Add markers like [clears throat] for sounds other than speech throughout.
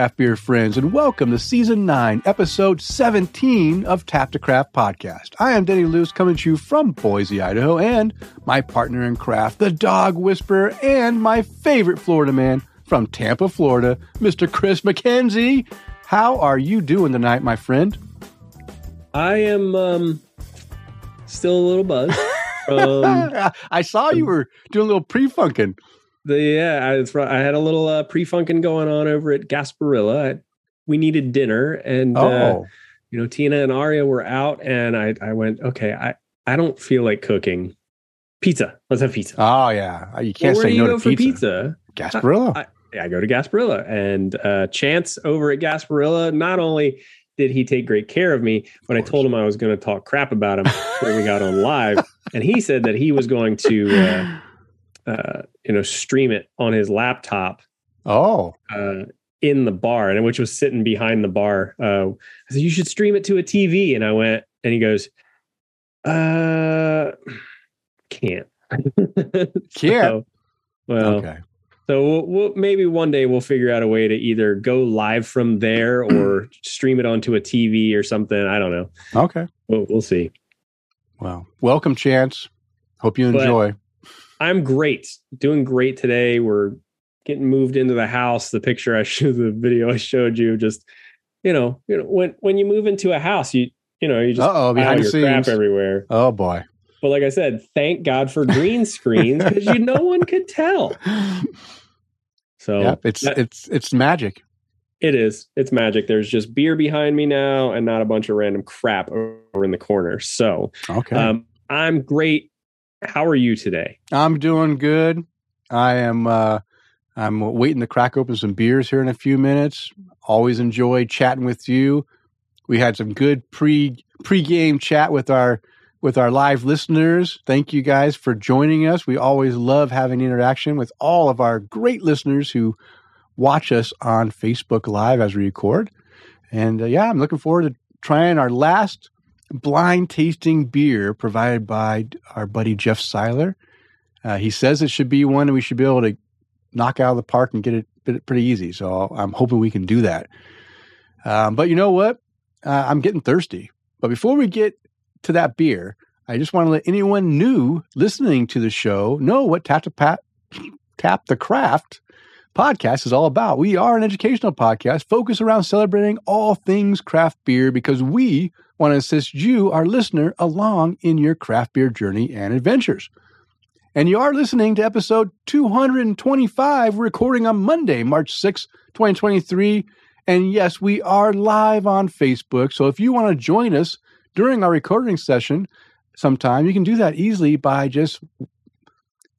Craft beer friends, and welcome to season 9, episode 17 of Tap the Craft podcast. I am Denny Luce coming to you from Boise, Idaho, and my partner in craft, the dog whisperer, and my favorite Florida man from Tampa, Florida, Mr. Chris McKenzie. How are you doing tonight, my friend? I am um, still a little buzzed. [laughs] Um, I saw you were doing a little pre-funking. The yeah, I, I had a little uh, pre-funking going on over at Gasparilla. I, we needed dinner, and uh, Oh, you know, Tina and Aria were out, and I I went, okay, I I don't feel like cooking. Pizza. Let's have pizza. oh yeah. You can't Well, where say do you no go to for pizza. pizza? Gasparilla. I- I go to Gasparilla, and uh, Chance over at Gasparilla. Not only did he take great care of me, but I told him I was going to talk crap about him when we got on [laughs] live, and he said that he was going to, uh, uh, you know, stream it on his laptop oh, uh, in the bar, and which was sitting behind the bar. Uh, I said, "You should stream it to a TV," and I went, and he goes, "Uh, can't, [laughs] Can't? So, well, okay. so we'll, we'll, maybe one day we'll figure out a way to either go live from there [clears throat] or stream it onto a TV or something. I don't know. Okay. We'll, we'll see. Well, welcome, Chance. Hope you But- enjoy. I'm great, doing great today. We're getting moved into the house. The picture I [laughs] showed, the video I showed you, just you know, you know, when when you move into a house, you you know, you just pile behind your crap everywhere. Oh boy. But like I said, thank God for [laughs] green screens because you no one could tell. [laughs] So yep, it's that- it's it's magic. It is. It's magic. There's just beer behind me now and not a bunch of random crap over in the corner. So Okay. um, I'm great. How are you today? I'm doing good. I am uh I'm waiting to crack open some beers here in a few minutes. Always enjoy chatting with you. We had some good pre pre-game chat with our with our live listeners. Thank you guys for joining us. We always love having interaction with all of our great listeners who watch us on Facebook Live as we record. And uh, yeah, I'm looking forward to trying our last blind tasting beer provided by our buddy Jeff Seiler. Uh, he says it should be one that we should be able to knock out of the park and get it, pretty easy. So I'm hoping we can do that. Um, but you know what? Uh, I'm getting thirsty. But before we get to that beer, I just want to let anyone new listening to the show know what Tap Pat, Tap the Craft podcast is all about. We are an educational podcast focused around celebrating all things craft beer because we want to assist you, our listener, along in your craft beer journey and adventures. And you are listening to episode 225, recording on Monday, March 6, 2023. And yes, we are live on Facebook. So if you want to join us during our recording session sometime, you can do that easily by just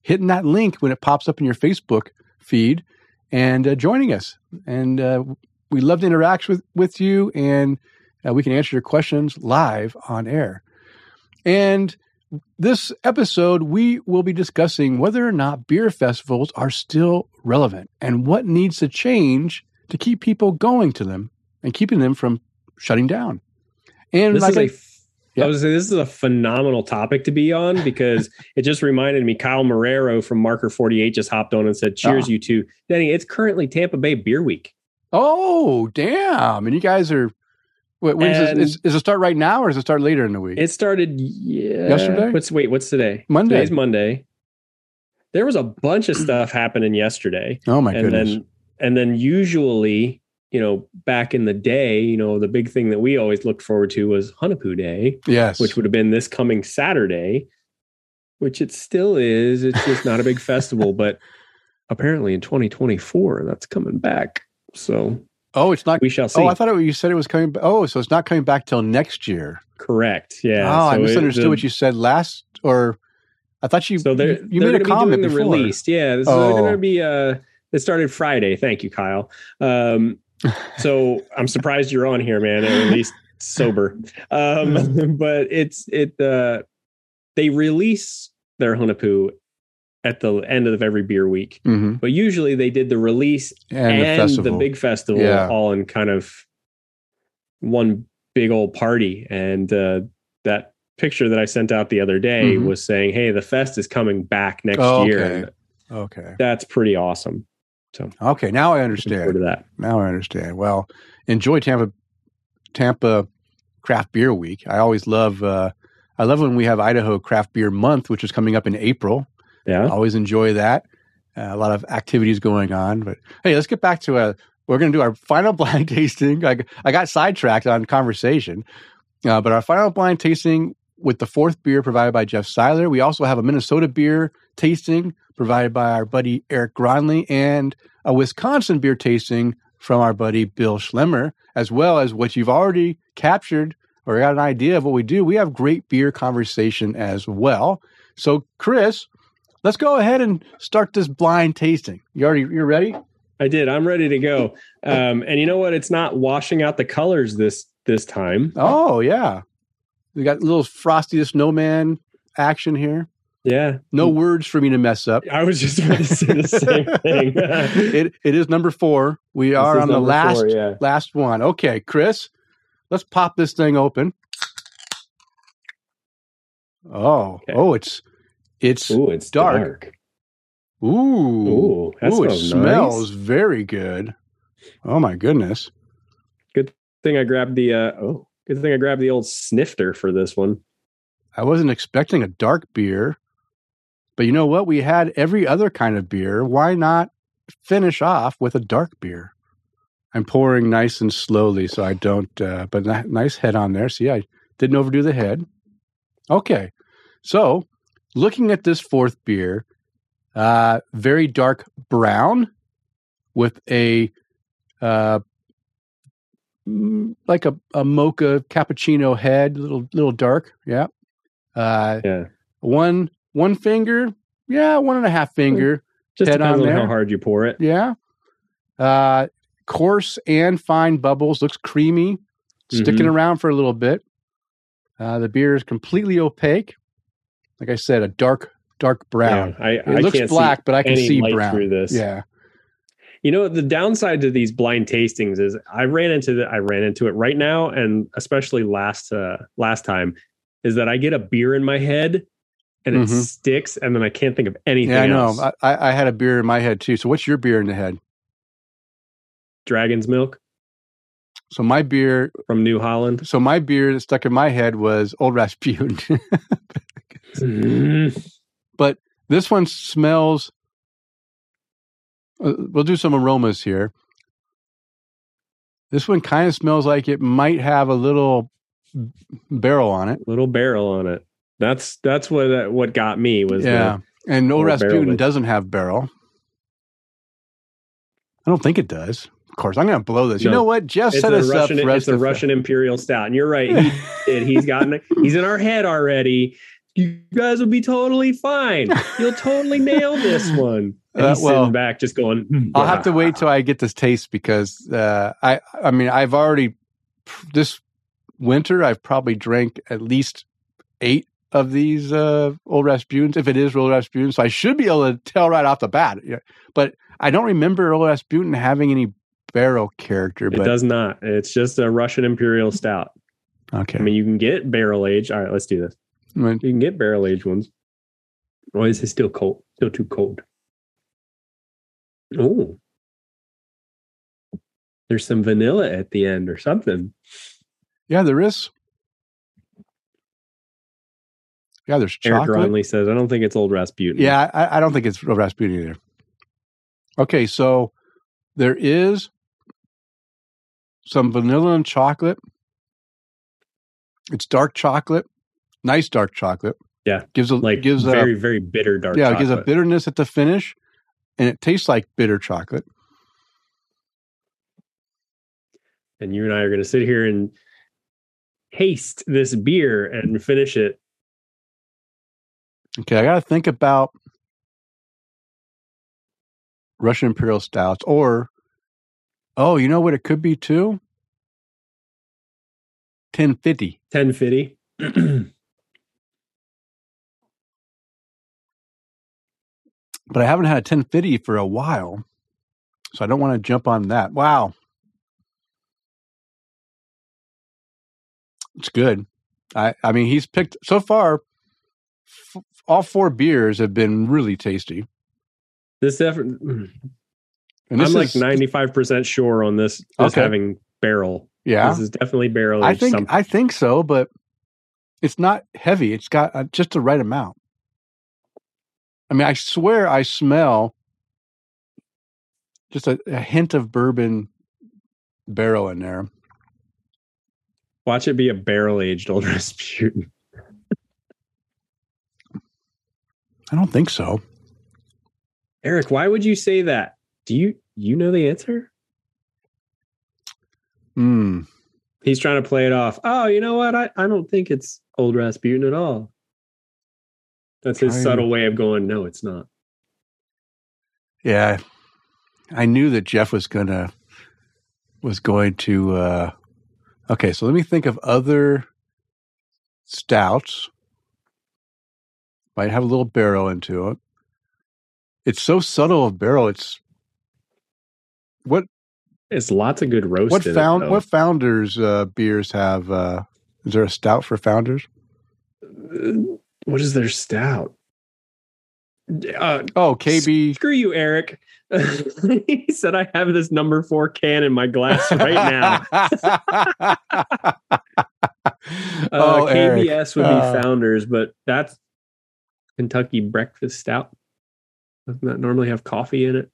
hitting that link when it pops up in your Facebook feed and uh, joining us. And uh, we love to interact with, with you, and uh, we can answer your questions live on air. And this episode, we will be discussing whether or not beer festivals are still relevant and what needs to change to keep people going to them and keeping them from shutting down. And This like is I- a I was saying, this is a phenomenal topic to be on because [laughs] it just reminded me Kyle Marrero from Marker 48 just hopped on and said, Cheers, Ah. you two. Denny, it's currently Tampa Bay Beer Week. oh, damn. And you guys are, wait, when's this, is, is it start right now or does it start later in the week? It started yeah, Yesterday? What's wait, what's today? Monday. Today's Monday. There was a bunch of stuff happening yesterday. oh, my and goodness. then and then usually, you know, back in the day, you know, the big thing that we always looked forward to was Hunahpu Day. yes. which would have been this coming Saturday, which it still is. It's just not a big festival, but [laughs] apparently in 2024, that's coming back. So oh, it's not. we shall see. Oh, I thought it, you said it was coming. Oh, so it's not coming back till next year. Correct. Yeah. oh, I So it- misunderstood the- what you said last, or I thought you So they're, you they're made a be comment the before. Yeah. This Oh. is going to be, uh, it started Friday. Thank you, Kyle. Um, so I'm surprised you're on here, man, at least sober. Um, [laughs] but it's, it, uh, they release their Hunahpu at the end of every beer week. hmm But usually they did the release And, and, the the big festival Yeah. all in kind of one big old party. And uh, that picture that I sent out the other day Mhm. was saying, "Hey, the fest is coming back next Oh, year." okay. that's pretty awesome. So Okay, now I understand. that. Now I understand. Well, enjoy Tampa Tampa Craft Beer Week. I always love uh I love when we have Idaho Craft Beer Month, which is coming up in April. Yeah. Always enjoy that. Uh, a lot of activities going on. But hey, let's get back to a. we're going to do our [laughs] final blind tasting. I, I got sidetracked on conversation, uh, but our final blind tasting with the fourth beer provided by Jeff Seiler. We also have a Minnesota beer tasting provided by our buddy Eric Gronley and a Wisconsin beer tasting from our buddy Bill Schlemmer, as well as what you've already captured or got an idea of what we do. We have great beer conversation as well. So, Chris, let's go ahead and start this blind tasting. You already you're ready? I did. I'm ready to go. [laughs] Um, and you know what? It's not washing out the colors this this time. Oh yeah, we got a little Frosty the Snowman action here. Yeah. No words for me to mess up. I was just going to say the same thing. [laughs] [laughs] it it is number four. We are on the last four, yeah. last one. Okay, Chris, let's pop this thing open. Oh, Okay. oh, it's it's ooh, Ooh, it's Dark. dark. ooh, Ooh, that it smells smells nice. very good. Oh my goodness. Good thing I grabbed the uh, oh, good thing I grabbed the old snifter for this one. I wasn't expecting a dark beer, but you know what? We had every other kind of beer. Why not finish off with a dark beer? I'm pouring nice and slowly so I don't, uh, but ni- nice head on there. See, I didn't overdo the head. Okay. So looking at this fourth beer, uh, very dark brown with a, uh, like a, a mocha cappuccino head, little, little dark. Yeah. Uh, Yeah. one one finger yeah one and a half finger Just Head depends on on, how hard you pour it. yeah uh coarse and fine bubbles looks creamy sticking Mhm. around for a little bit uh the beer is completely opaque like i said a dark dark brown Yeah, I, it I looks black but i can see brown through this. yeah You know, the downside to these blind tastings is I ran into the I ran into it right now, and especially last uh, last time, is that I get a beer in my head and it Mhm. sticks, and then I can't think of anything yeah i know else. I, I had a beer in my head too so what's your beer in the head Dragon's milk so my beer from New Holland. so my beer that stuck in my head was old rasputin [laughs] Mm. This one smells. Uh, We'll do some aromas here. This one kind of smells like it might have a little barrel on it. Little barrel on it. That's that's what uh, what got me was Yeah, and no Rasputin doesn't have barrel. I don't think it does. Of course, I'm going to blow this. You know what? Jeff the, it's set a us Russian up it's a Russian imperial stout, and you're right. He [laughs] did. He's gotten he's in our head already. You guys will be totally fine. You'll totally nail this [laughs] one. And Uh, well, sitting back, just going. "Hmm, I'll have to wait till I get this taste because uh, I I mean I've already this winter I've probably drank at least eight of these uh, old Rasputins if it is old Rasputin, so I should be able to tell right off the bat. Yeah. But I don't remember old Rasputin having any barrel character. But... It does not. It's just a Russian imperial stout. okay, I mean, you can get barrel aged. All right, let's do this. Well, You can get barrel aged ones. Or is it still cold? Still too cold. Oh. There's some vanilla at the end or something. yeah, there is. Yeah, there's chocolate. Eric. Gronley says, I don't think it's old Rasputin. Yeah, I, I don't think it's real Rasputin either. Okay, so there is some vanilla and chocolate. It's dark chocolate, nice dark chocolate. Yeah, gives a Like gives a very, very bitter dark yeah, it gives a bitterness at the finish, and it tastes like bitter chocolate. and you and I are going to sit here and taste this beer and finish it. Okay, I got to think about Russian Imperial stouts, or oh, you know what it could be too? Ten fifty. 1050. [clears throat] but I haven't had a 1050 for a while. So I don't want to jump on that. Wow. It's good. I, I mean, he's picked so far, f- all four beers have been really tasty. this effort, And I'm this like 95 percent sure on this. This Okay. having barrel. yeah, This is definitely barrel. I think something. I think so, but it's not heavy. It's got uh, just the right amount. I mean, I swear I smell just a, a hint of bourbon barrel in there. Watch it be a barrel aged old [laughs] Rasputin. I don't think so. Eric, why would you say that? Do you you know the answer? Hmm. He's trying to play it off. Oh, you know what? I, I don't think it's old Rasputin at all. That's his Trying- subtle way of going, no, it's not. Yeah, I knew that Jeff was gonna was going to. uh Okay, so let me think of other stouts. Might have a little barrel into it. It's so subtle of barrel. It's what It's lots of good roast. what it, found what founders uh, beers have. uh Is there a stout for founders? Uh, what is their stout? Uh, Oh, KB. screw you, Eric. [laughs] he said I have this number four can in my glass right now. [laughs] Uh, oh, Eric. KBS would be Uh, founders, but that's Kentucky breakfast stout. Doesn't that normally have coffee in it?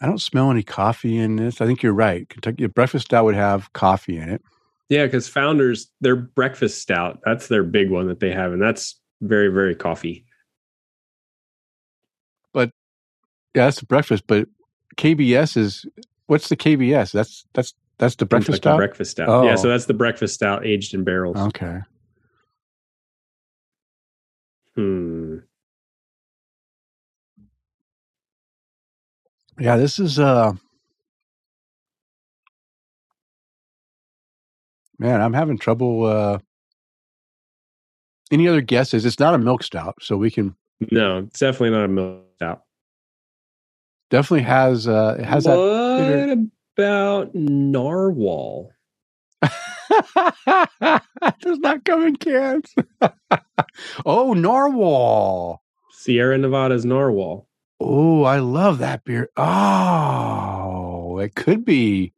I don't smell any coffee in this. I think you're right. Kentucky breakfast stout would have coffee in it. Yeah, because founders, their breakfast stout, that's their big one that they have, and that's very, very coffee. But yeah, that's the breakfast. But KBS is what's the KBS? That's that's that's the breakfast stout. breakfast stout. Oh. Yeah, so that's the breakfast stout aged in barrels. okay. Hmm. Yeah, this is uh man, I'm having trouble uh any other guesses? It's not a milk stout, so we can No, it's definitely not a milk stout. definitely has uh it has what about narwhal? [laughs] that does not come in cans. [laughs] oh, narwhal. Sierra Nevada's narwhal. Oh, I love that beer. Oh, it could be.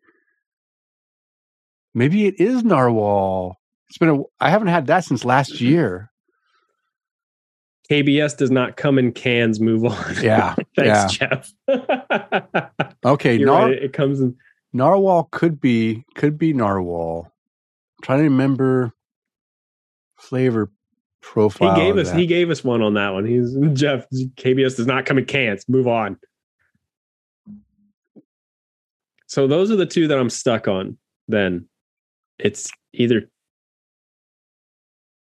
Maybe it is narwhal. It's been a. I haven't had that since last mm-hmm. year. KBS does not come in cans. Move on. [laughs] Yeah, Thanks, Jeff. [laughs] Okay, You're nar- right. It comes in. narwhal could be could be narwhal. I'm trying to remember flavor profile. He gave us. that. He gave us one on that one. He's [laughs] Jeff. KBS does not come in cans. Move on. So those are the two that I'm stuck on. Then it's either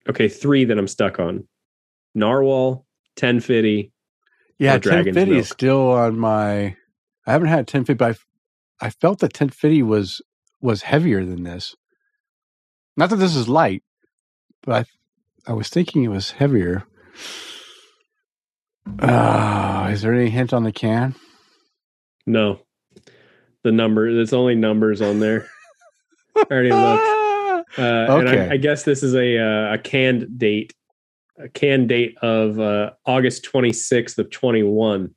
okay. Three that I'm stuck on: narwhal, ten fifty. Yeah, 1050 is still on my. I haven't had 1050, but I, I felt that 1050 was was heavier than this. Not that this is light, but I I was thinking it was heavier. Uh, is there any hint on the can? No, the number. There's only numbers on there. [laughs] [laughs] I already looked. [laughs] Uh, And I, I guess this is a uh, a canned date, a canned date of uh, August 26th of 21.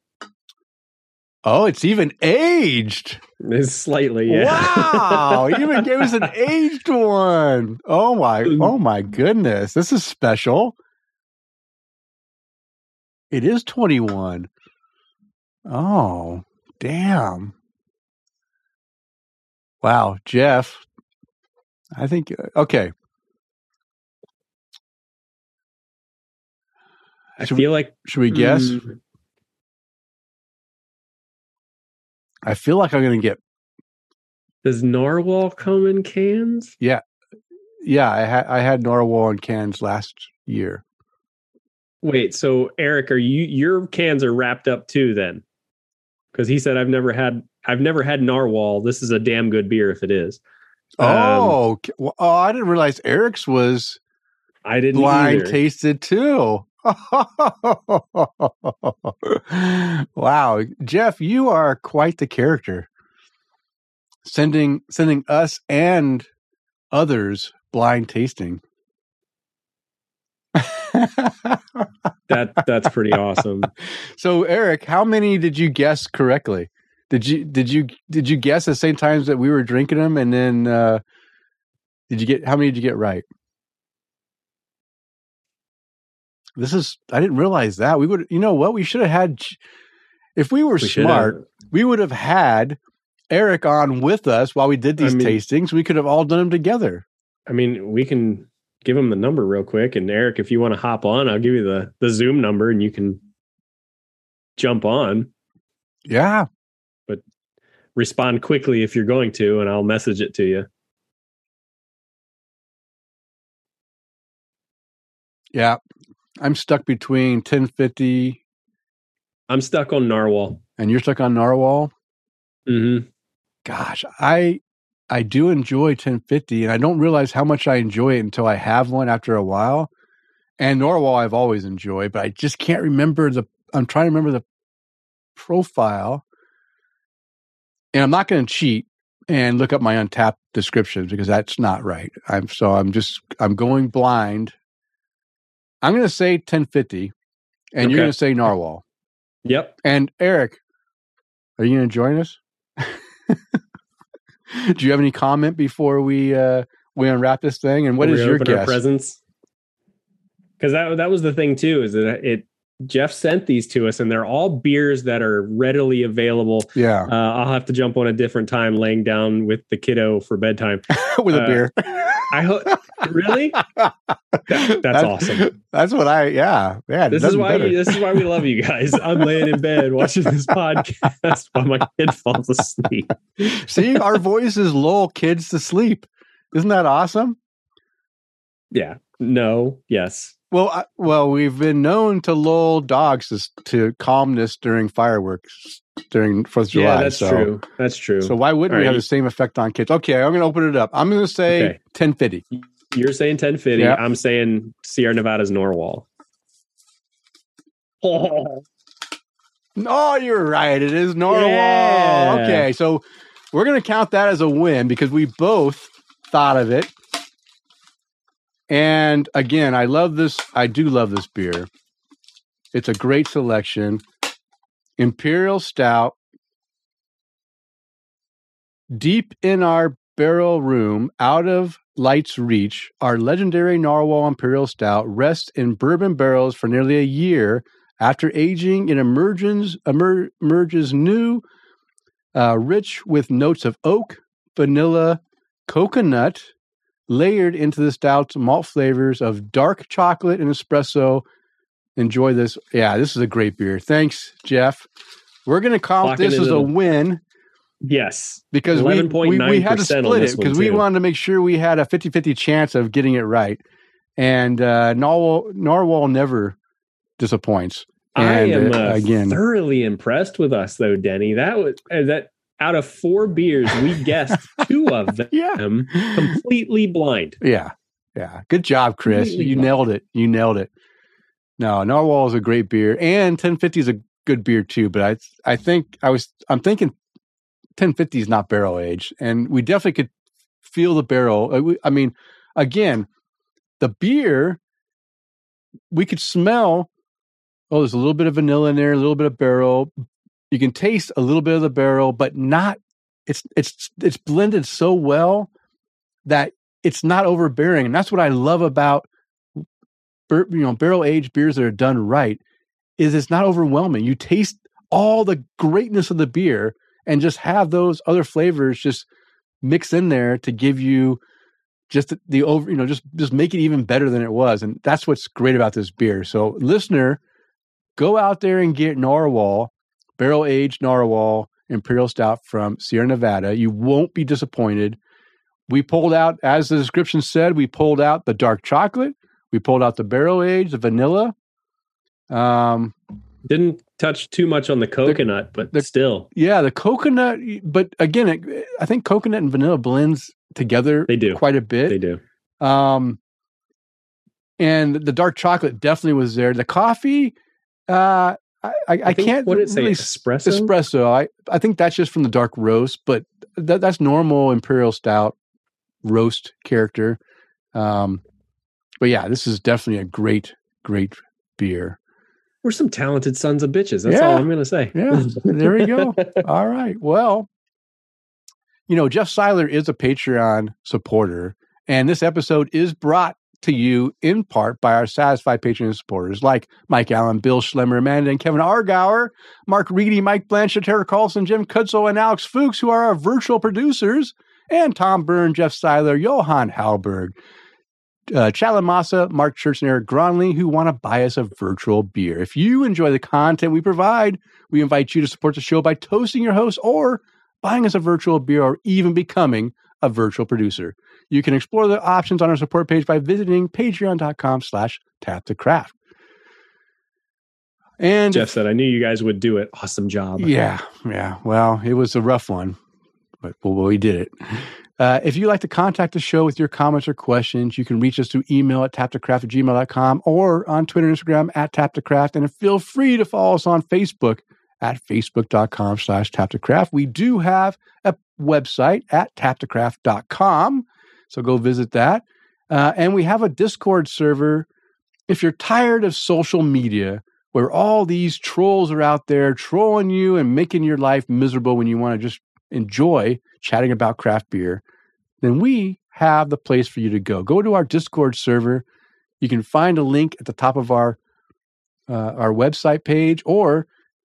Oh, it's even aged. It's slightly, yeah. Wow! you even gave us an [laughs] aged one. Oh my! Oh my goodness! This is special. It is twenty one. Oh, damn! Wow, Jeff. I think uh, okay. I Should we- feel like Should we guess? Mm, I feel like I'm going to get. does narwhal come in cans? Yeah, yeah, I had I had narwhal in cans last year. Wait, so Eric, are you your cans are wrapped up too then? Because he said I've never had I've never had narwhal. This is a damn good beer if it is. Um, Oh. Well, oh! I didn't realize Eric's was I didn't blind either. tasted too. [laughs] wow, Jeff, you are quite the character. Sending sending us and others blind tasting. that that's pretty awesome. [laughs] So, Eric, how many did you guess correctly? Did you did you did you guess the same times that we were drinking them, and then uh, did you get how many did you get right? This is I didn't realize that we would. You know what? We should have had if we were We smart. We would have had Eric on with us while we did these I mean- tastings. We could have all done them together. I mean, we can give him the number real quick, and Eric, if you want to hop on, I'll give you the the Zoom number, and you can jump on. Yeah, Respond quickly if you're going to, and I'll message it to you. yeah. I'm stuck between 1050 I'm stuck on Narwhal. and you're stuck on Narwhal. Mm-hmm. gosh, I I do enjoy 1050, and I don't realize how much I enjoy it until I have one after a while. And narwhal, I've always enjoyed, but I just can't remember the. I'm trying to remember the profile, and I'm not going to cheat and look up my Untappd descriptions because that's not right. I'm so I'm just I'm going blind. I'm going to say 1050, and you're going to say Narwhal. Yep. And Eric, are you going to join us? [laughs] Do you have any comment before we uh we unwrap this thing? And what is your guess? presents? Because that that was the thing too, is that it Jeff sent these to us, and they're all beers that are readily available. Yeah, Uh, I'll have to jump on a different time, laying down with the kiddo for bedtime. [laughs] with a uh, beer. I hope really. [laughs] That- that's awesome. That's what I. Yeah, yeah. This is why this is why we love you guys. I'm laying in bed [laughs] watching this podcast while my kid falls asleep. See, our voices lull kids to sleep. Isn't that awesome? Yeah. No. Yes. Well, I, well, we've been known to lull dogs to, calmness during fireworks during Fourth of July. yeah, that's so, true. That's true. So why wouldn't All we right. have the same effect on kids? Okay, I'm going to open it up. I'm going to say Okay. 1050. You're saying 1050. Yeah. I'm saying Sierra Nevada's Narwhal. [laughs] Oh, Oh, you're right. It is Narwhal. Yeah. Okay, so we're going to count that as a win because we both thought of it. And again, I love this. I do love this beer. It's a great selection. Imperial Stout. Deep in our barrel room, out of light's reach, our legendary Narwhal Imperial Stout rests in bourbon barrels for nearly a year after aging, it emerges, emer, emerges new, uh, rich with notes of oak, vanilla, coconut, layered into the stout's malt flavors of dark chocolate and espresso. Enjoy this. Yeah, this is a great beer. Thanks, Jeff. We're going to count this as a win yes. because we, we, we had to split it because we wanted to make sure we had a 50 50 chance of getting it right. And uh, Narwhal, Narwhal never disappoints. And, I am uh, uh, again- thoroughly impressed with us, though, Denny. That was uh, that out of four beers, we guessed [laughs] two of them Yeah. completely blind. Yeah. Yeah. Good job, Chris. Completely You blind. nailed it. You nailed it. No, Narwhal is a great beer. And 1050 is a good beer too. But I I think I was I'm thinking 1050 is not barrel aged. And we definitely could feel the barrel. Uh, I mean, again, the beer, we could smell, oh, there's a little bit of vanilla in there, a little bit of barrel. You can taste a little bit of the barrel, but not it's it's it's blended so well that it's not overbearing, and that's what I love about you know barrel aged beers that are done right. Is it's not overwhelming. You taste all the greatness of the beer and just have those other flavors just mix in there to give you just the, over you know just just make it even better than it was and that's what's great about this beer so listener go out there and get narwhal barrel aged narwhal imperial stout from sierra nevada you won't be disappointed we pulled out as the description said we pulled out the dark chocolate we pulled out the barrel aged the vanilla um Didn't touch too much on the coconut, but the- still, yeah the coconut but again it, i think coconut and vanilla blends together they do. quite a bit They do. Um, and the dark chocolate definitely was there. The coffee, uh, I, I, I, can't What it say? really Espresso. espresso. I, I think that's just from the dark roast, but that, that's normal imperial stout roast character. Um, but yeah, this is definitely a great, great beer. we're some talented sons of bitches. That's Yeah. all I'm going to say. Yeah, there we go. [laughs] All right. Well, you know, Jeff Seiler is a Patreon supporter, and this episode is brought to you in part by our satisfied Patreon supporters like Mike Allen, Bill Schlemmer, Amanda and Kevin Argauer, Mark Reedy, Mike Blanchett, Tara Carlson, Jim Kutzel, and Alex Fuchs, who are our virtual producers, and Tom Byrne, Jeff Seiler, Johan Halberg, uh, Chalamasa, Mark Church, and Eric Gronley, who want to buy us a virtual beer. If you enjoy the content we provide, we invite you to support the show by toasting your host or buying us a virtual beer or even becoming a virtual producer. You can explore the options on our support page by visiting patreon.com slash tap the craft. And Jeff said, I knew you guys would do it. Awesome job. yeah, yeah. Well, it was a rough one, but well, we did it. Uh, if you'd like to contact the show with your comments or questions, you can reach us through email at tapthecraft at gmail.com or on Twitter and Instagram at tapthecraft. And feel free to follow us on Facebook at facebook.com slash tapthecraft. We do have a website at tapthecraft.com, so go visit that. Uh, and we have a Discord server. If you're tired of social media, where all these trolls are out there trolling you and making your life miserable when you want to just enjoy chatting about craft beer, then we have the place for you to go. Go to our Discord server. You can find a link at the top of our uh, our website page, or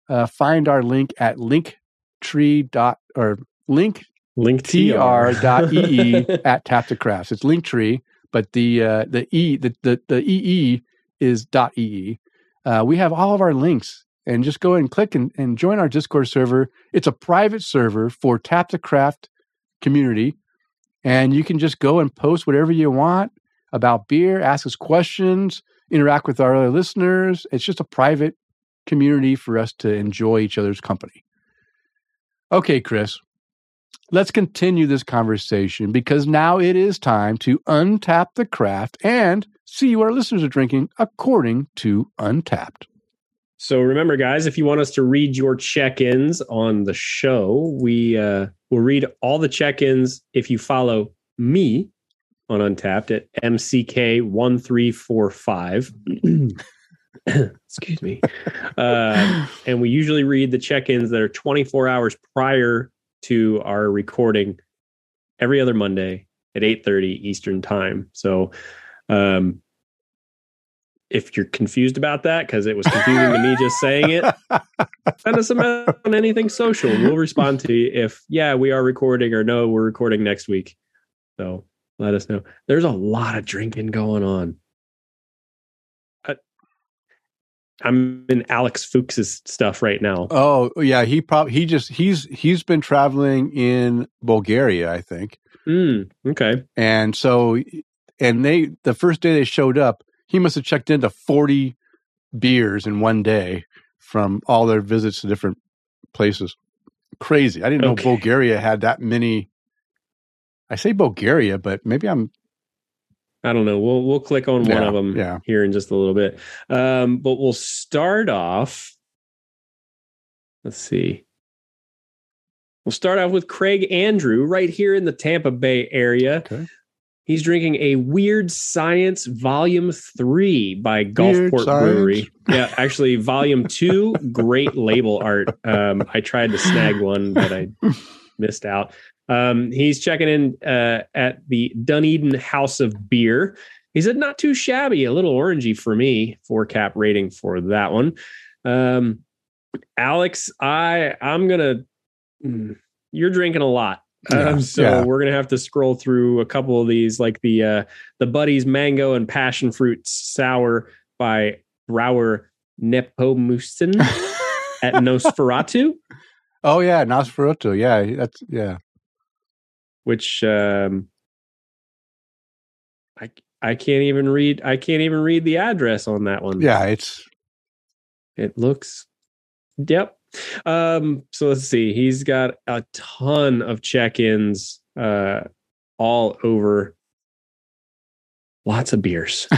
uh, find our link at linktree dot or link Link tr.ee [laughs] at crafts. It's Linktree, but the uh, the e the, the the ee is dot ee. Uh, we have all of our links, and just go and click and, and join our Discord server. It's a private server for Tap the Craft community, and you can just go and post whatever you want about beer, ask us questions, interact with our other listeners. It's just a private community for us to enjoy each other's company. Okay, Chris let's continue this conversation because now it is time to untap the craft and see what our listeners are drinking according to Untappd. So remember, guys, if you want us to read your check-ins on the show, we uh, will read all the check-ins if you follow me on Untappd at MCK1345. [clears throat] Excuse me. Uh, and we usually read the check-ins that are 24 hours prior to our recording every other Monday at 8:30 Eastern time. So um if you're confused about that because it was confusing to me [laughs] just saying it, send us a message on anything social. We'll respond to you if yeah, we are recording or no, we're recording next week. So let us know. There's a lot of drinking going on. I, I'm in Alex Fuchs's stuff right now. Oh yeah, he probably he just he's he's been traveling in Bulgaria, I think, Mm, okay. and so and they the first day they showed up, he must have checked into forty beers in one day from all their visits to different places. Crazy! I didn't know Bulgaria had that many. I say Bulgaria, but maybe I'm I don't know. We'll we'll click on one of them yeah. here in just a little bit. Um, but we'll start off. Let's see. We'll start off with Craig Andrew right here in the Tampa Bay area. Okay. He's drinking a Weird Science Volume 3 by Gulfport Brewery. Yeah, actually, Volume 2, great label art. Um, I tried to snag one, but I [laughs] missed out. Um, he's checking in uh, at the Dunedin House of Beer. He said, not too shabby, a little orangey for me. Four cap rating for that one. Um, Alex, I I'm gonna. mm, You're drinking a lot. Yeah, Um, so yeah. we're gonna have to scroll through a couple of these, like the uh, the Buddies Mango and Passion Fruit Sour by Browar Nepomucen [laughs] at Nosferatu, Oh yeah, Nosferatu. Yeah, that's yeah. Which um, I I can't even read. I can't even read the address on that one. Yeah, it's It looks. Yep. Um, so let's see. He's got a ton of check-ins uh all over. Lots of beers. [laughs]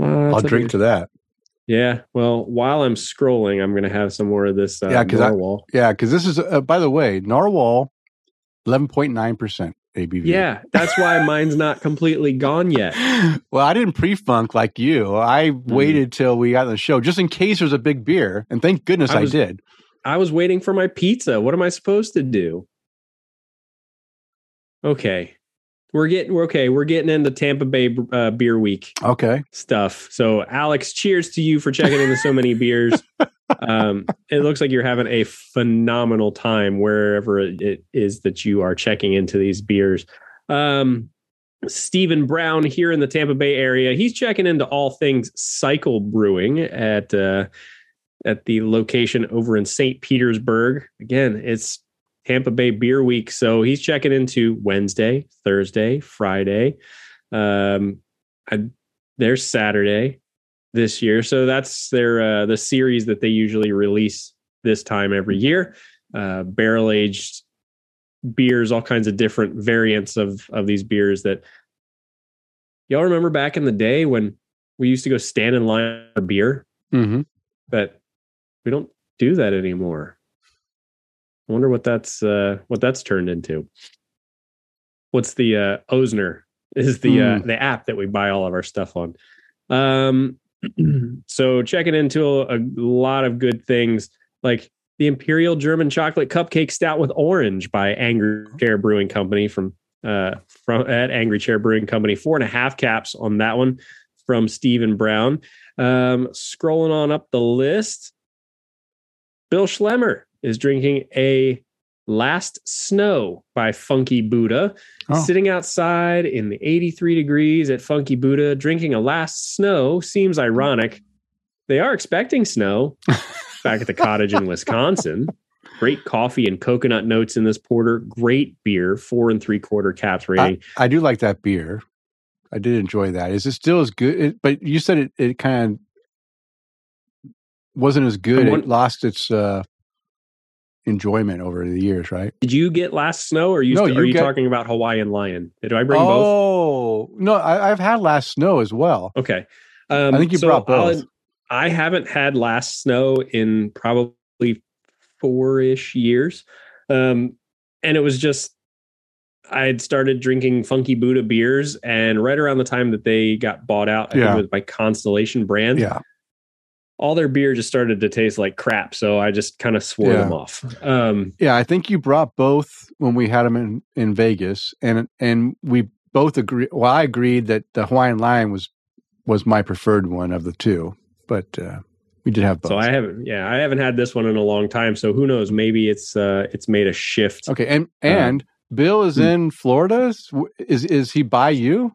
I'll of drink beers. to that. Yeah. Well, while I'm scrolling, I'm gonna have some more of this uh Yeah, 'cause I- narwhal. Yeah, because this is uh, by the way, Narwhal, eleven point nine percent. ABV. Yeah, that's why mine's not completely gone yet. [laughs] well, I didn't pre-funk like you. I Hmm. waited till we got on the show just in case there's a big beer, and thank goodness I I, did. I was waiting for my pizza. What am I supposed to do? Okay. We're getting we're okay. We're getting into Tampa Bay uh, Beer Week Okay. stuff. So, Alex, cheers to you for checking into so many beers. [laughs] Um, it looks like you're having a phenomenal time wherever it is that you are checking into these beers. Um, Stephen Brown here in the Tampa Bay area. He's checking into all things Cycle Brewing at uh, at the location over in St. Petersburg. Again, it's Tampa Bay Beer Week, so he's checking into Wednesday, Thursday, Friday. Um, I, there's Saturday this year, so that's their uh, the series that they usually release this time every year. Uh, barrel aged beers, all kinds of different variants of of these beers that y'all remember back in the day when we used to go stand in line for beer, hmm but we don't do that anymore. I wonder what that's uh, what that's turned into. What's the uh, Osner is the uh, the app that we buy all of our stuff on. Um, [clears throat] so checking into a, a lot of good things like the Imperial German Chocolate Cupcake Stout with Orange by Angry Chair Brewing Company from uh from at Angry Chair Brewing Company. Four and a half caps on that one from Stephen Brown. Um, scrolling on up the list, Bill Schlemmer is drinking a Last Snow by Funky Buddha, Oh. sitting outside in the 83 degrees at Funky Buddha, drinking a Last Snow seems ironic. They are expecting snow [laughs] back at the cottage in Wisconsin. Great coffee and coconut notes in this porter. Great beer, four and three quarter caps rating. I do like that beer. I did enjoy that. Is it still as good? It, but you said it, it kind of wasn't as good. I want- it lost its uh, enjoyment over the years, right? Did you get Last Snow, or are you, No, st- you are you get- talking about Hawaiian Lion? Did I bring both? oh no, I, I've had Last Snow as well. Okay. Um, I think you brought both. I'll- I haven't had Last Snow in probably four ish years. Um, and it was just, I had started drinking Funky Buddha beers, and right around the time that they got bought out, I Yeah. think it was by Constellation brand, Yeah, all their beer just started to taste like crap. So I just kind of swore Yeah. them off. Um, yeah. I think you brought both when we had them in in Vegas, and and we both agree. Well, I agreed that the Hawaiian Lion was was my preferred one of the two, but uh, we did have both. so I haven't, yeah, I haven't had this one in a long time. So who knows? Maybe it's uh, it's made a shift. okay, and Uh, and Bill is hmm. in Florida. Is, is he by you?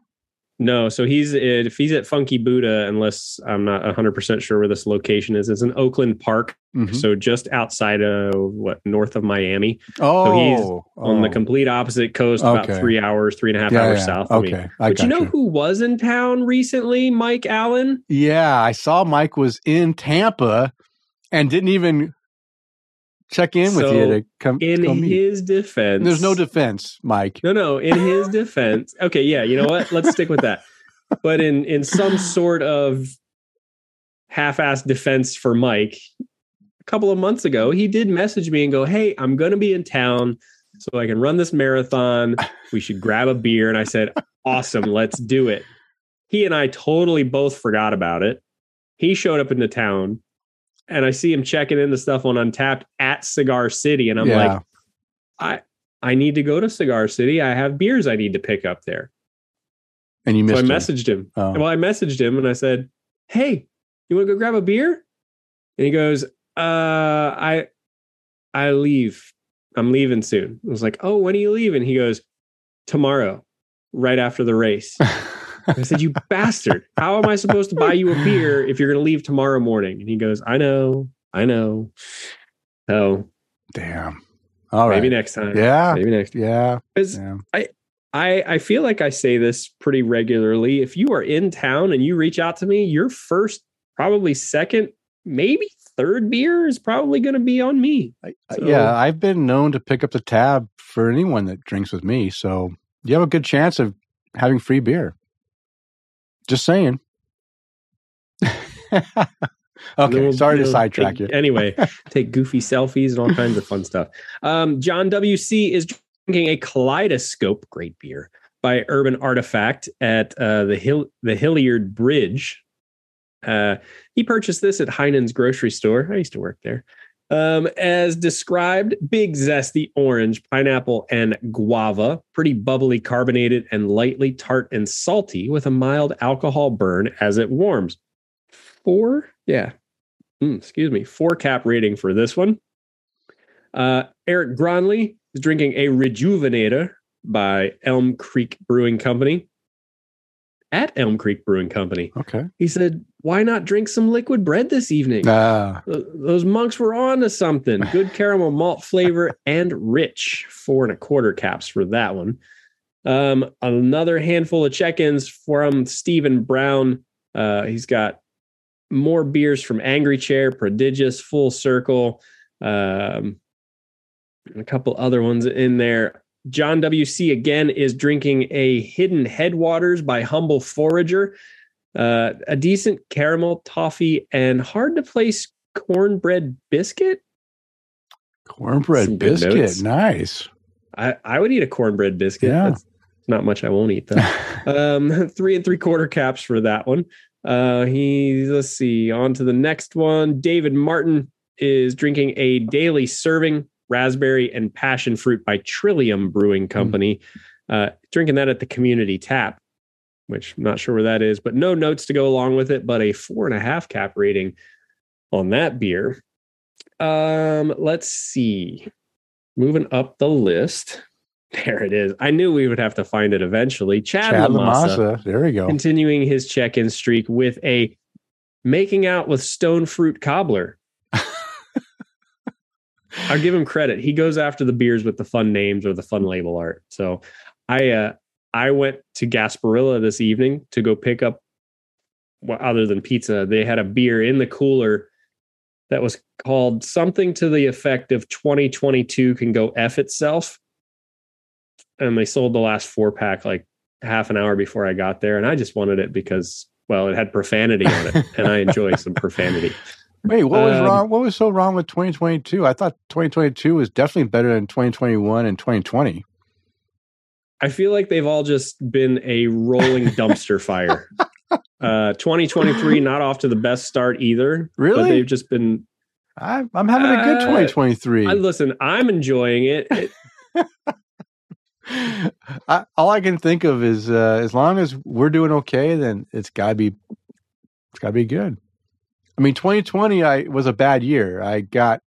No, so he's if he's at Funky Buddha, unless I'm not 100 percent sure where this location is. It's in Oakland Park, Mhm. so just outside of what north of Miami, Oh, he's on the oh. complete opposite coast, about three hours, three and a half Yeah, hours yeah. south of me. Okay, I But you know who was in town recently? Mike Allen. Yeah, I saw Mike was in Tampa and didn't even check in with you to come. In come meet. his defense, There's no defense, Mike. No, no. In his defense, okay, yeah. You know what? Let's stick with that. But in in some sort of half-assed defense for Mike, a couple of months ago, he did message me and go, "Hey, I'm going to be in town, so I can run this marathon. We should grab a beer." And I said, "Awesome, let's do it." He and I totally both forgot about it. He showed up into town, and I see him checking in the stuff on Untappd at Cigar City, and I'm yeah, like. I I need to go to Cigar City. I have beers I need to pick up there. and you So missed. I him. messaged him. Oh. Well, I messaged him and I said, "Hey, you want to go grab a beer?" And he goes, "Uh, I I leave. I'm leaving soon." I was like, "Oh, when are you leaving?" He goes, "Tomorrow, right after the race." [laughs] I said, "You bastard! How am I supposed to buy you a beer if you're going to leave tomorrow morning?" And he goes, "I know, I know." Oh, Damn. All right. maybe next time. Yeah. maybe next. Yeah. 'Cause Yeah. I I I feel like I say this pretty regularly. If you are in town and you reach out to me, your first, probably second, maybe third beer is probably going to be on me. So- yeah. I've been known to pick up the tab for anyone that drinks with me, so you have a good chance of having free beer. Just saying. [laughs] Okay. we'll, sorry to sidetrack take- you. [laughs] Anyway, [laughs] take goofy selfies and all kinds of fun stuff. Um, John WC is drinking a Kaleidoscope, great beer, by Urban Artifact at uh, the Hill the Hilliard Bridge. Uh, he purchased this at Heinen's grocery store. I used to work there. Um, as described, big zesty orange, pineapple, and guava, pretty bubbly, carbonated, and lightly tart and salty with a mild alcohol burn as it warms. Four, yeah, mm, excuse me, four cap rating for this one. Uh, Eric Gronley is drinking a Rejuvenator by Elm Creek Brewing Company at Elm Creek Brewing Company. Okay. He said, Why not drink some liquid bread this evening? Ah, Those monks were on to something. Good [laughs] caramel malt flavor and rich. Four and a quarter caps for that one. Um, another handful of check ins from Stephen Brown. Uh, he's got more beers from Angry Chair, Prodigious, Full Circle, um, and a couple other ones in there. John WC again is drinking a Hidden Headwaters by Humble Forager, uh, a decent caramel toffee and hard to place cornbread biscuit. cornbread Some biscuit. Nice. I, I would eat a cornbread biscuit. Yeah. That's not much I won't eat though. [laughs] um, [laughs] three and three quarter caps for that one. Uh, he let's see. On to the next one. David Martin is drinking a daily serving raspberry and passion fruit by Trillium Brewing Company. Uh, drinking that at the community tap, which I'm not sure where that is, but no notes to go along with it, but a four and a half cap rating on that beer. Um, let's see. Moving up the list. [laughs] There it is. I knew we would have to find it eventually. Chad, Chad Lamassa, Lamassa. There we go. continuing his check-in streak with a making out with stone fruit cobbler. I'll give him credit. He goes after the beers with the fun names or the fun label art. So I uh I went to Gasparilla this evening to go pick up well, other than pizza. They had a beer in the cooler that was called something to the effect of 2022 can go F itself. And they sold the last four pack like half an hour before I got there. And I just wanted it because, well, it had profanity on it. and I enjoy some [laughs] profanity. Wait, what was Um, wrong? What was so wrong with 2022? I thought 2022 was definitely better than 2021 and 2020. I feel like they've all just been a rolling dumpster fire. [laughs] Uh, 2023, [laughs] not off to the best start either. But Really? they've just been. I, I'm having a good Uh, 2023. I listen. I'm enjoying it. It- [laughs] I, all I can think of is uh, as long as we're doing okay, then it's got to be it's got to be good. I mean, 2020 I was a bad year. I got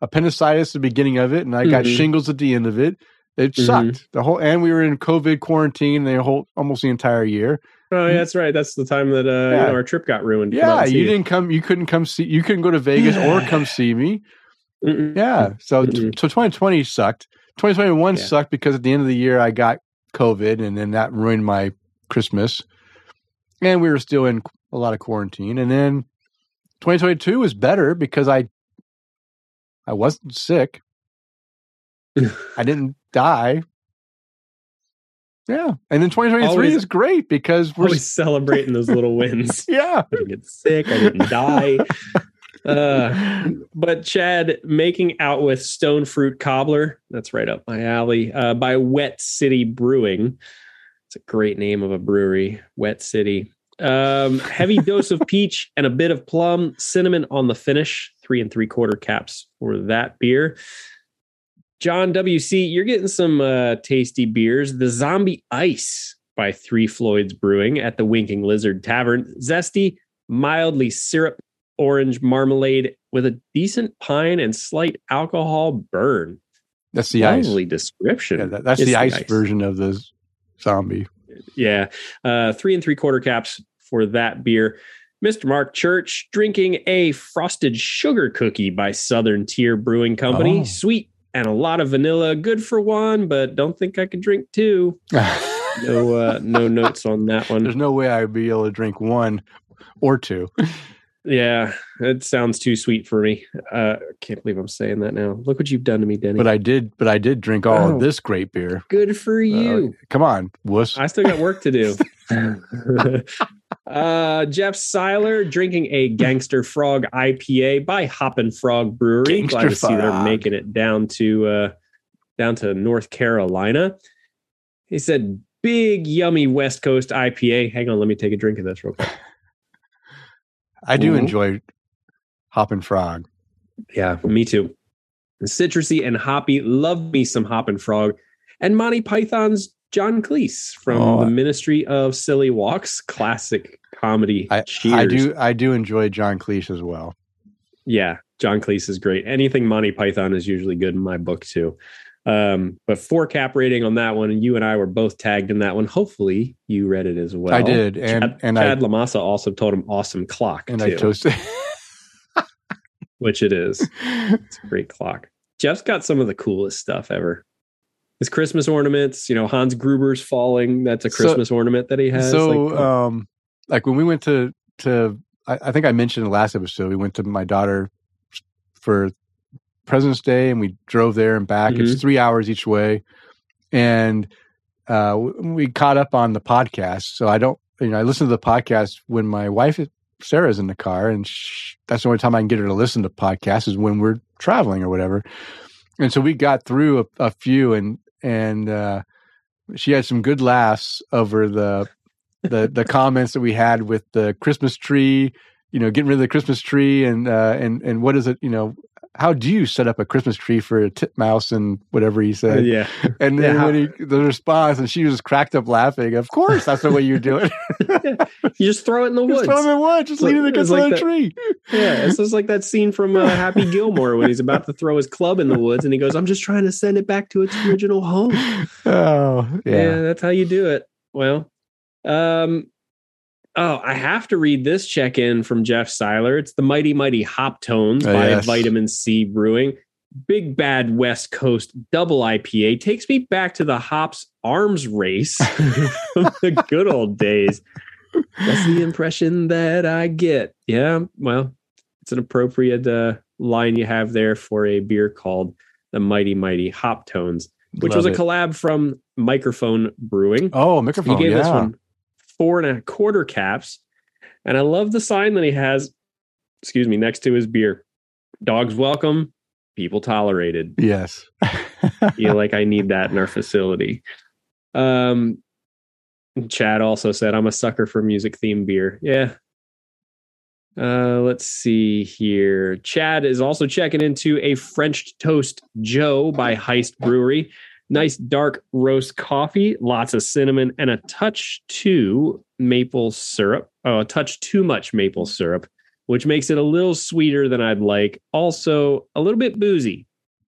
appendicitis at the beginning of it, and I got Mhm. shingles at the end of it. It Mhm. sucked. The whole and we were in COVID quarantine the whole almost the entire year. oh, yeah, that's right. That's the time that uh, you know, our trip got ruined. Yeah, you didn't come. You couldn't come see. You couldn't go to Vegas or [sighs] come see me. Mm-mm. Yeah. So so 2020 sucked. 2021 Yeah. sucked because at the end of the year I got COVID and then that ruined my Christmas. And we were still in a lot of quarantine. And then 2022 was better because I I wasn't sick. I [laughs] didn't die. Yeah. And then 2023 Always- is great because we're Always [laughs] celebrating those little wins. yeah. I didn't get sick. I didn't die. Uh, but Chad making out with Stone Fruit Cobbler. That's right up my alley. Uh, by Wet City Brewing. It's a great name of a brewery, Wet City. Um, heavy dose of peach and a bit of plum, cinnamon on the finish. Three and three quarter caps for that beer. John WC, you're getting some uh, tasty beers. The Zombie Ice by Three Floyds Brewing at the Winking Lizard Tavern. Zesty, mildly syrup orange marmalade with a decent pine and slight alcohol burn. That's the ice. Description. Yeah, that, that's It's the ice, version of the zombie. Yeah. Uh, three and three quarter caps for that beer. Mr. Mark Church drinking a frosted sugar cookie by Southern Tier Brewing Company. Oh. Sweet and a lot of vanilla. Good for one, but don't think I could drink two. [laughs] No, uh, no notes on that one. There's no way I'd be able to drink one or two. Yeah, it sounds too sweet for me. Uh, can't believe I'm saying that now. Look what you've done to me, Denny. But I did, but I did drink all Oh. of this great beer. Good for you. Uh, come on, wuss. I still got work to do. [laughs] [laughs] uh, Jeff Seiler drinking a Gangster Frog IPA by Hoppin' Frog Brewery. Gangster Glad to see they're making it down to uh, down to North Carolina. He said, big, yummy West Coast IPA. Hang on, let me take a drink of this real quick. [laughs] I do Ooh. enjoy Hoppin' Frog. Yeah, me too. Citrusy and hoppy. Love me some Hoppin' Frog. And Monty Python's John Cleese from Oh. the Ministry of Silly Walks, classic comedy. I, Cheers. I do I do enjoy John Cleese as well. Yeah, John Cleese is great. Anything Monty Python is usually good in my book too. Um, but four cap rating on that one, and you and I were both tagged in that one. Hopefully, you read it as well. I did, and Chad, and Chad I Lamassa also told him awesome clock and too, I toasted. [laughs] which it is. It's a great clock. Jeff's got some of the coolest stuff ever. His Christmas ornaments, you know, Hans Gruber's falling. That's a So- Christmas ornament that he has. so like, uh, um like when we went to to I, I think I mentioned in the last episode we went to my daughter for President's Day and we drove there and back. Mm-hmm. It's three hours each way, and uh, we caught up on the podcast. So I don't you know I listen to the podcast when my wife Sarah's in the car, and sh that's the only time I can get her to listen to podcasts is when we're traveling or whatever. And so we got through a, a few, and and uh, she had some good laughs over the the the [laughs] comments that we had with the Christmas tree, you know, getting rid of the Christmas tree, and uh, and and what is it, you know, how do you set up a Christmas tree for a titmouse and whatever he said, yeah, [laughs] and then Yeah, when he the response, and she was cracked up laughing. Of course, that's the way you do it. [laughs] you just throw it in the Just woods. throw it in the woods. just leave it against like that- tree. Yeah, it's just like that scene from uh, Happy Gilmore when he's about to throw his club in the woods, and he goes, "I'm just trying to send it back to its original home." [laughs] Oh Yeah, yeah, that's how you do it. Well, um, oh, I have to read this check in from Jeff Seiler. It's the Mighty Mighty Hop Tones Oh, by yes. Vitamin Sea Brewing. Big Bad West Coast Double IPA takes me back to the hops arms race [laughs] from the good old days. That's the impression that I get. Yeah, well, it's an appropriate uh, line you have there for a beer called the Mighty Mighty Hop Tones, which was Love a it. collab from Microphone Brewing. Oh, he microphone. gave yeah. this one four and a quarter caps, and I love the sign that he has. Excuse me, next to his beer, dogs welcome, people tolerated Yes. feel like I need that in our facility. Um, Chad also said, I'm a sucker for music themed beer. Yeah. Uh, let's see here. Chad is also checking into a French Toast Joe by Heist Brewery. Nice dark roast coffee, lots of cinnamon, and a touch too maple syrup. Oh, a touch too much maple syrup, which makes it a little sweeter than I'd like. Also, a little bit boozy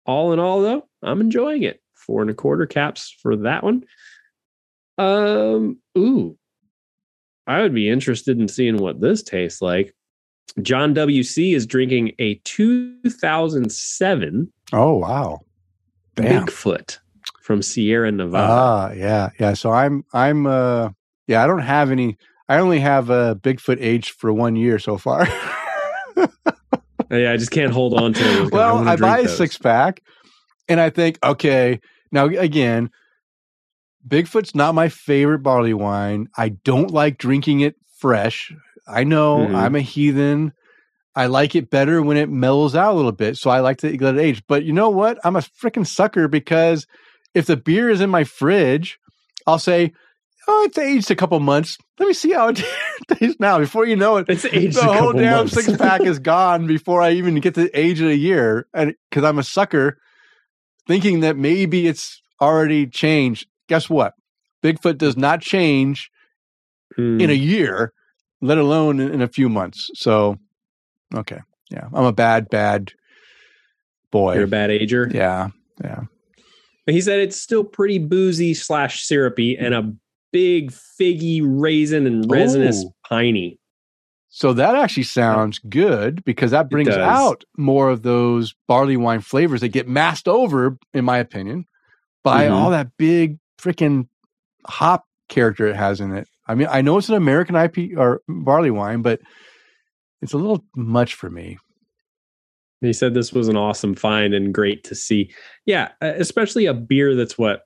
all in all though i'm enjoying it four and a quarter caps for that one um ooh i would be interested in seeing what this tastes like john wc is drinking a 2007 oh wow. Damn. bigfoot from sierra nevada Ah, yeah, yeah. So I'm, I'm, uh, yeah. I don't have any. I only have a Bigfoot aged for one year so far. yeah i just can't hold on to it well, I drink buy a six pack, and I think, okay, now again, Bigfoot's not my favorite barley wine. I don't like drinking it fresh. I know Mhm. I'm a heathen. I like it better when it mellows out a little bit, so I like to let it age. But you know what? I'm a freaking sucker because if the beer is in my fridge, I'll say, "Oh, it's aged a couple months. Let me see how it [laughs] tastes now." Before you know it, it's aged the whole damn months. six pack is gone before I even get to age it a year, and because I'm a sucker, thinking that maybe it's already changed. Guess what? Bigfoot does not change Hmm. in a year, let alone in, in a few months. So, okay, yeah, I'm a bad, bad boy. you're a bad ager yeah, yeah. But he said it's still pretty boozy slash syrupy and a big figgy raisin and resinous Ooh. piney. So that actually sounds good because that brings out more of those barley wine flavors that get masked over, in my opinion, by Mhm. all that big freaking hop character it has in it. I mean, I know it's an American IP or barley wine, but it's a little much for me. He said this was an awesome find and great to see. Yeah, especially a beer that's what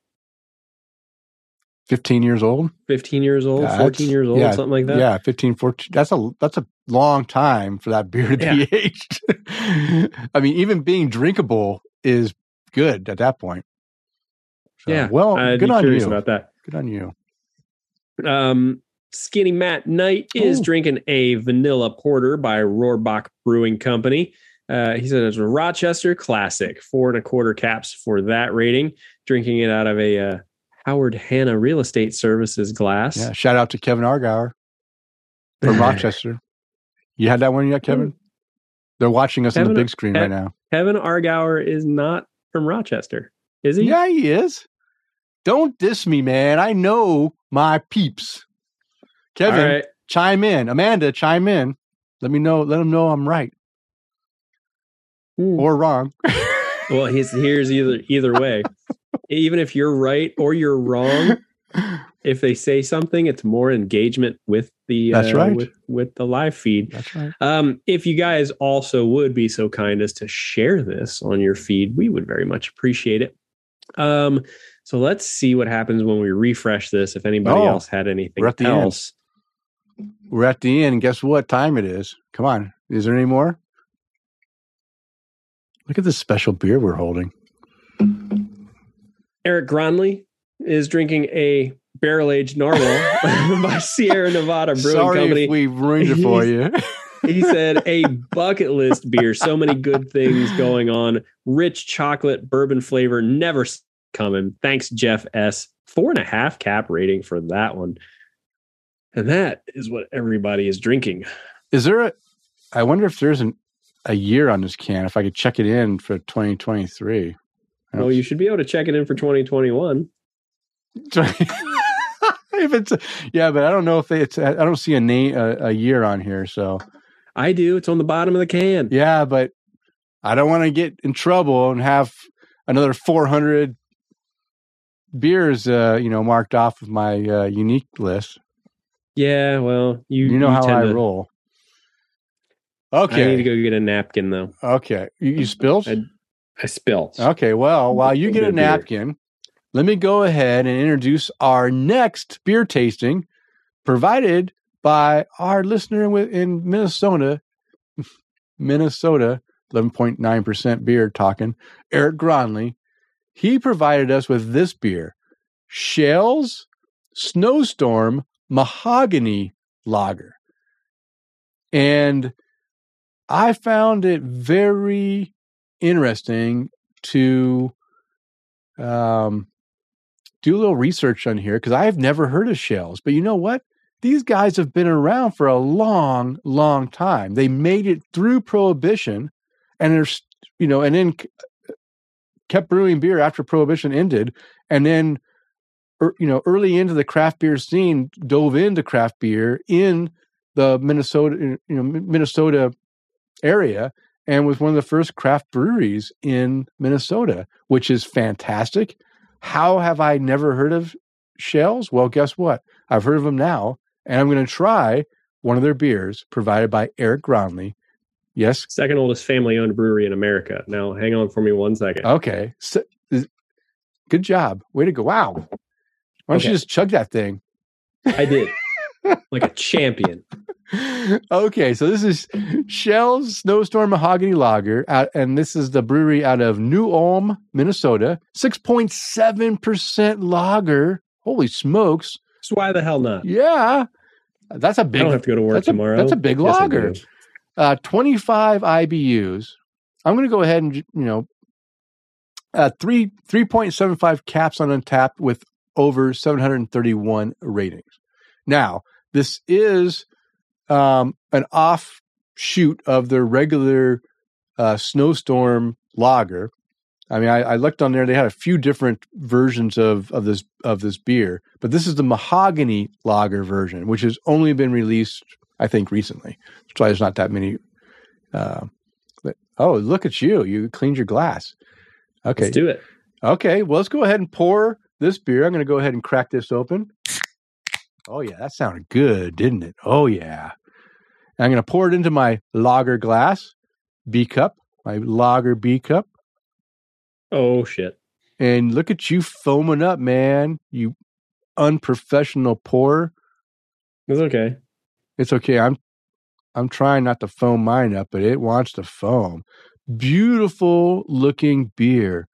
15 years old? 15 years old, Yeah, 14 years old, yeah, something like that. Yeah, 15, 14. That's a that's a long time for that beer to be [laughs] aged. I mean, even being drinkable is good at that point. So, yeah. well, I'd good on curious you. about that. Good on you. Um, Skinny Matt Knight is Oh. drinking a vanilla porter by Rohrbach Brewing Company. Uh, he said it's a Rochester classic, four and a quarter caps for that rating. Drinking it out of a uh, Howard Hanna Real Estate Services glass. Yeah. Shout out to Kevin Argour [laughs] from Rochester. You had that one yet, Kevin? They're watching us on the big screen right now. Kevin Argour is not from Rochester, is he? Yeah, he is. Don't diss me, man. I know my peeps. Kevin, right. chime in. Amanda, chime in. Let me know. Let them know I'm right Hmm. or wrong. [laughs] Well, he's here's either either way. Even if you're right or you're wrong, if they say something, it's more engagement with the That's uh, right. with, with the live feed. That's right. Um, if you guys also would be so kind as to share this on your feed, we would very much appreciate it. Um, so let's see what happens when we refresh this. If anybody Oh, else had anything we're at the end. else, We're at the end. Guess what time it is? Come on. Is there any more? Look at this special beer we're holding. Eric Gronley is drinking a barrel aged narwhal [laughs] [laughs] by Sierra Nevada Brewing Sorry Company. if we ruined it for you. he said a bucket list beer so many good things going on rich chocolate bourbon flavor never coming thanks jeff s four and a half cap rating for that one and that is what everybody is drinking Is there a? I wonder if there's an a year on this can. If I could check it in for 2023. well you should be able to check it in for 2021 [laughs] if it's yeah, but I don't know if they, it's. I don't see a name a, a year on here. So i do it's on the bottom of the can yeah, but I don't want to get in trouble and have another 400 beers, uh, you know, marked off of my uh, unique list. yeah well you You know how tend I to- roll. I need to go get a napkin though Okay. You, you spilled? I- i spilled Okay, well, while you get a napkin, let me go ahead and introduce our next beer tasting provided by our listener in Minnesota, [laughs] Minnesota, 11.9% beer talking, Eric Gronley. He provided us with this beer, Schell's Snowstorm Mahogany Lager. And I found it very interesting to um, do a little research on here because I've never heard of Schell's. But you know what? These guys have been around for a long, long time. They made it through Prohibition, and there's you know, and then kept brewing beer after Prohibition ended, and then er, you know, early into the craft beer scene, dove into craft beer in the Minnesota, you know, Minnesota area, and was one of the first craft breweries in Minnesota, which is fantastic. How have I never heard of Schell's? Well, guess what? I've heard of them now, and I'm going to try one of their beers provided by Eric Gronley. Yes. second oldest family owned brewery in america now hang on for me one second Okay. So, uh, good job. Way to go. Wow. Why don't Okay. you just chug that thing? i did like a champion okay, so this is Schell's Snowstorm Mahogany Lager, out, and this is the brewery out of New Ulm, Minnesota. 6.7% lager. Holy smokes. so why the hell not Yeah. That's a big I don't have to go to work that's a- tomorrow that's a big Yes, lager. uh, 25 IBUs. I'm going to go ahead and, you know, uh, three 3.75 caps on Untappd with over 731 ratings. Now, this is um, an offshoot of their regular uh, snowstorm lager. I mean, I, I looked on there; they had a few different versions of of this of this beer, but this is the mahogany lager version, which has only been released, I think, recently. That's why there's not that many. Uh, but- oh, look at you! You cleaned your glass. Okay, let's do it Okay, well, let's go ahead and pour this beer. I'm going to go ahead and crack this open. Oh, yeah, that sounded good, didn't it? Oh, yeah. I'm going to pour it into my lager glass, B cup, my lager B cup. oh shit And look at you foaming up, man. You unprofessional pourer. it's okay It's okay. I'm I'm trying not to foam mine up, but it wants to foam. Beautiful looking beer.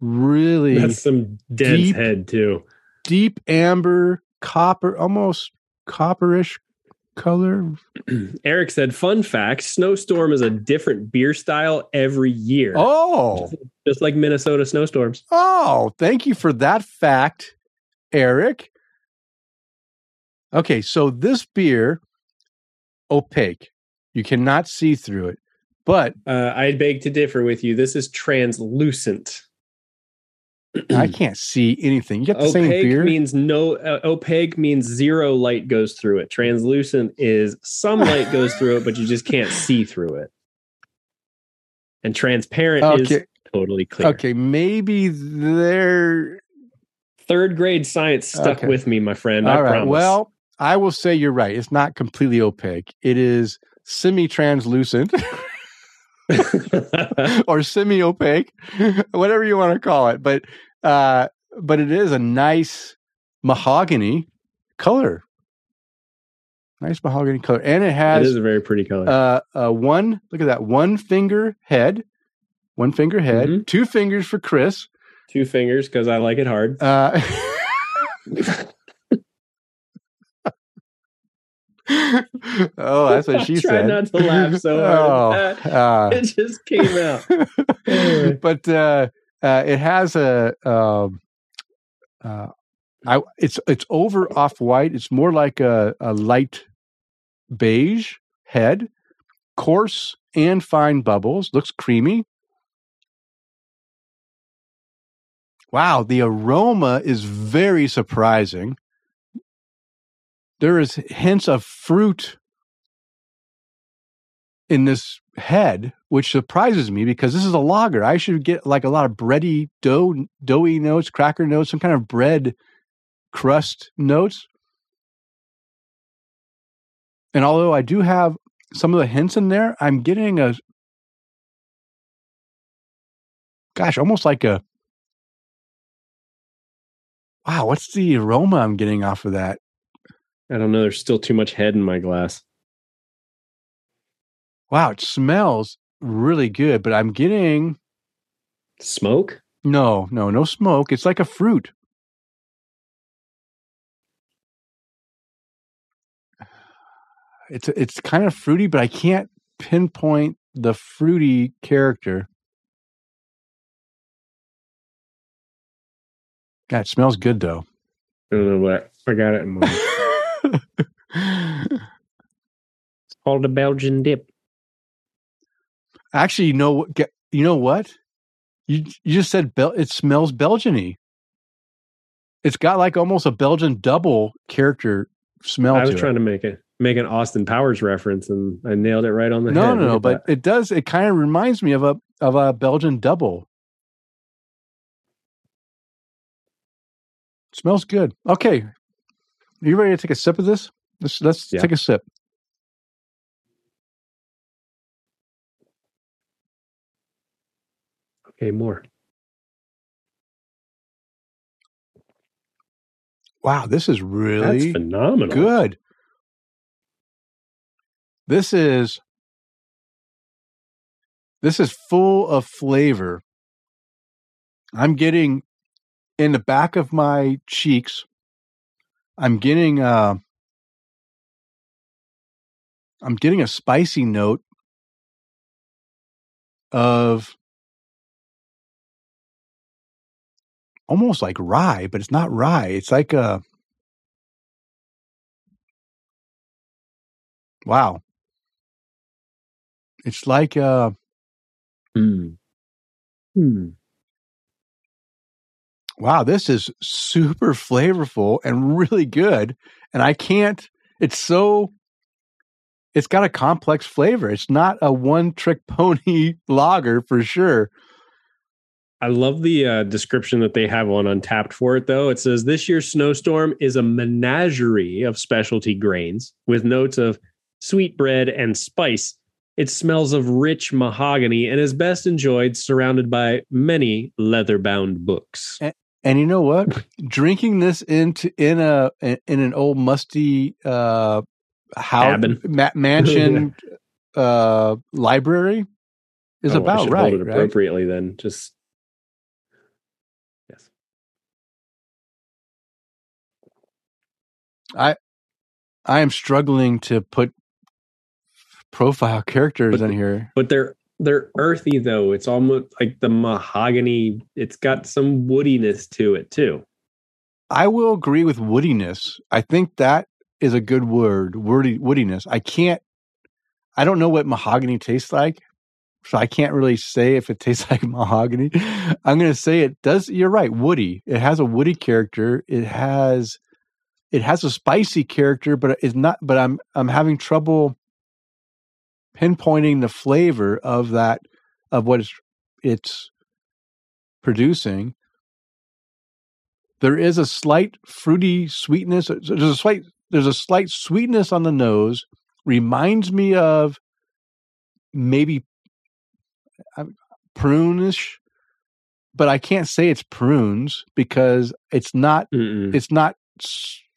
really That's some dense deep- head too. deep amber, copper, almost copperish color. [clears throat] Eric said, "Fun fact: Snowstorm is a different beer style every year, Oh, just like Minnesota snowstorms." oh, thank you for that fact, Eric. Okay, so this beer, opaque. You cannot see through it, but Uh, I beg to differ with you. This is translucent. I [clears throat] can't see anything. You got the same opaque beer. means no. Uh, opaque means zero light goes through it. Translucent is some light goes through it, but you just can't see through it. And transparent is totally clear. okay, maybe they're Third grade science stuck Okay. with me, my friend. I all right. promise. Well, I will say you're right. It's not completely opaque. It is semi-translucent. [laughs] [laughs] or semi-opaque, [laughs] whatever you want to call it. But uh, but it is a nice mahogany color, nice mahogany color, and it it has is a very pretty color. uh, uh, one. Look at that, one finger head, one finger head, Mhm. two fingers for Chris. Two fingers because I like it hard. Uh, [laughs] oh, that's what [laughs] she I tried said. not to laugh so [laughs] hard. Oh, uh, [laughs] it just came out. Anyway. but uh, uh, it has a um, uh, I, it's it's over off white. It's more like a, a light beige head, coarse and fine bubbles. Looks creamy. Wow, the aroma is very surprising. There is hints of fruit in this head, which surprises me because this is a lager. I should get like a lot of bready dough, doughy notes, cracker notes, some kind of bread crust notes. And although I do have some of the hints in there, I'm getting a gosh, almost like a wow. What's the aroma I'm getting off of that? I don't know. There's still too much head in my glass. Wow, it smells really good, but I'm getting Smoke? no, no, no smoke. It's like a fruit. It's it's kind of fruity, but I can't pinpoint the fruity character. God, it smells good though. I don't know what. I got it in my. Called a Belgian dip. Actually, you know what? You know what? You you just said Bel- it smells Belgian-y. It's got like almost a Belgian double character smell I was to it. trying to make it make an Austin Powers reference, and I nailed it right on the no, head. no, no, but at it does. It kind of reminds me of a of a Belgian double. Smells good. Okay, are you ready to take a sip of this? Let's let's Yeah. take a sip. Okay, more. Wow, this is That's really phenomenal. good. This is this is full of flavor. I'm getting in the back of my cheeks. I'm getting uh I'm getting a spicy note of almost like rye, but it's not rye. It's like a wow. It's like a Hmm. Hmm. wow, this is super flavorful and really good. And I can't, it's so, it's got a complex flavor. It's not a one trick pony [laughs] lager for sure. I love the uh, description that they have on Untappd for it, though. It says this year's snowstorm is a menagerie of specialty grains with notes of sweet bread and spice. It smells of rich mahogany and is best enjoyed surrounded by many leather bound books. And you know what? [laughs] Drinking this into in a in an old musty uh house ma- mansion [laughs] uh library is Oh, about right, hold it right? appropriately then. Just I I am struggling to put profile characters But- in here. But they're they're earthy though. It's almost like the mahogany. It's got some woodiness to it too. I will agree with woodiness. I think that is a good word, woody woodiness. I can't I don't know what mahogany tastes like. So I can't really say if it [laughs] tastes like mahogany. I'm going to say it does you're right, woody. It has a woody character. It has it has a spicy character, but it's not but I'm I'm having trouble pinpointing the flavor of that of what it's it's producing there is a slight fruity sweetness. There's a slight there's a slight sweetness on the nose. Reminds me of maybe prune-ish, but I can't say it's prunes because it's not Mm-mm. it's not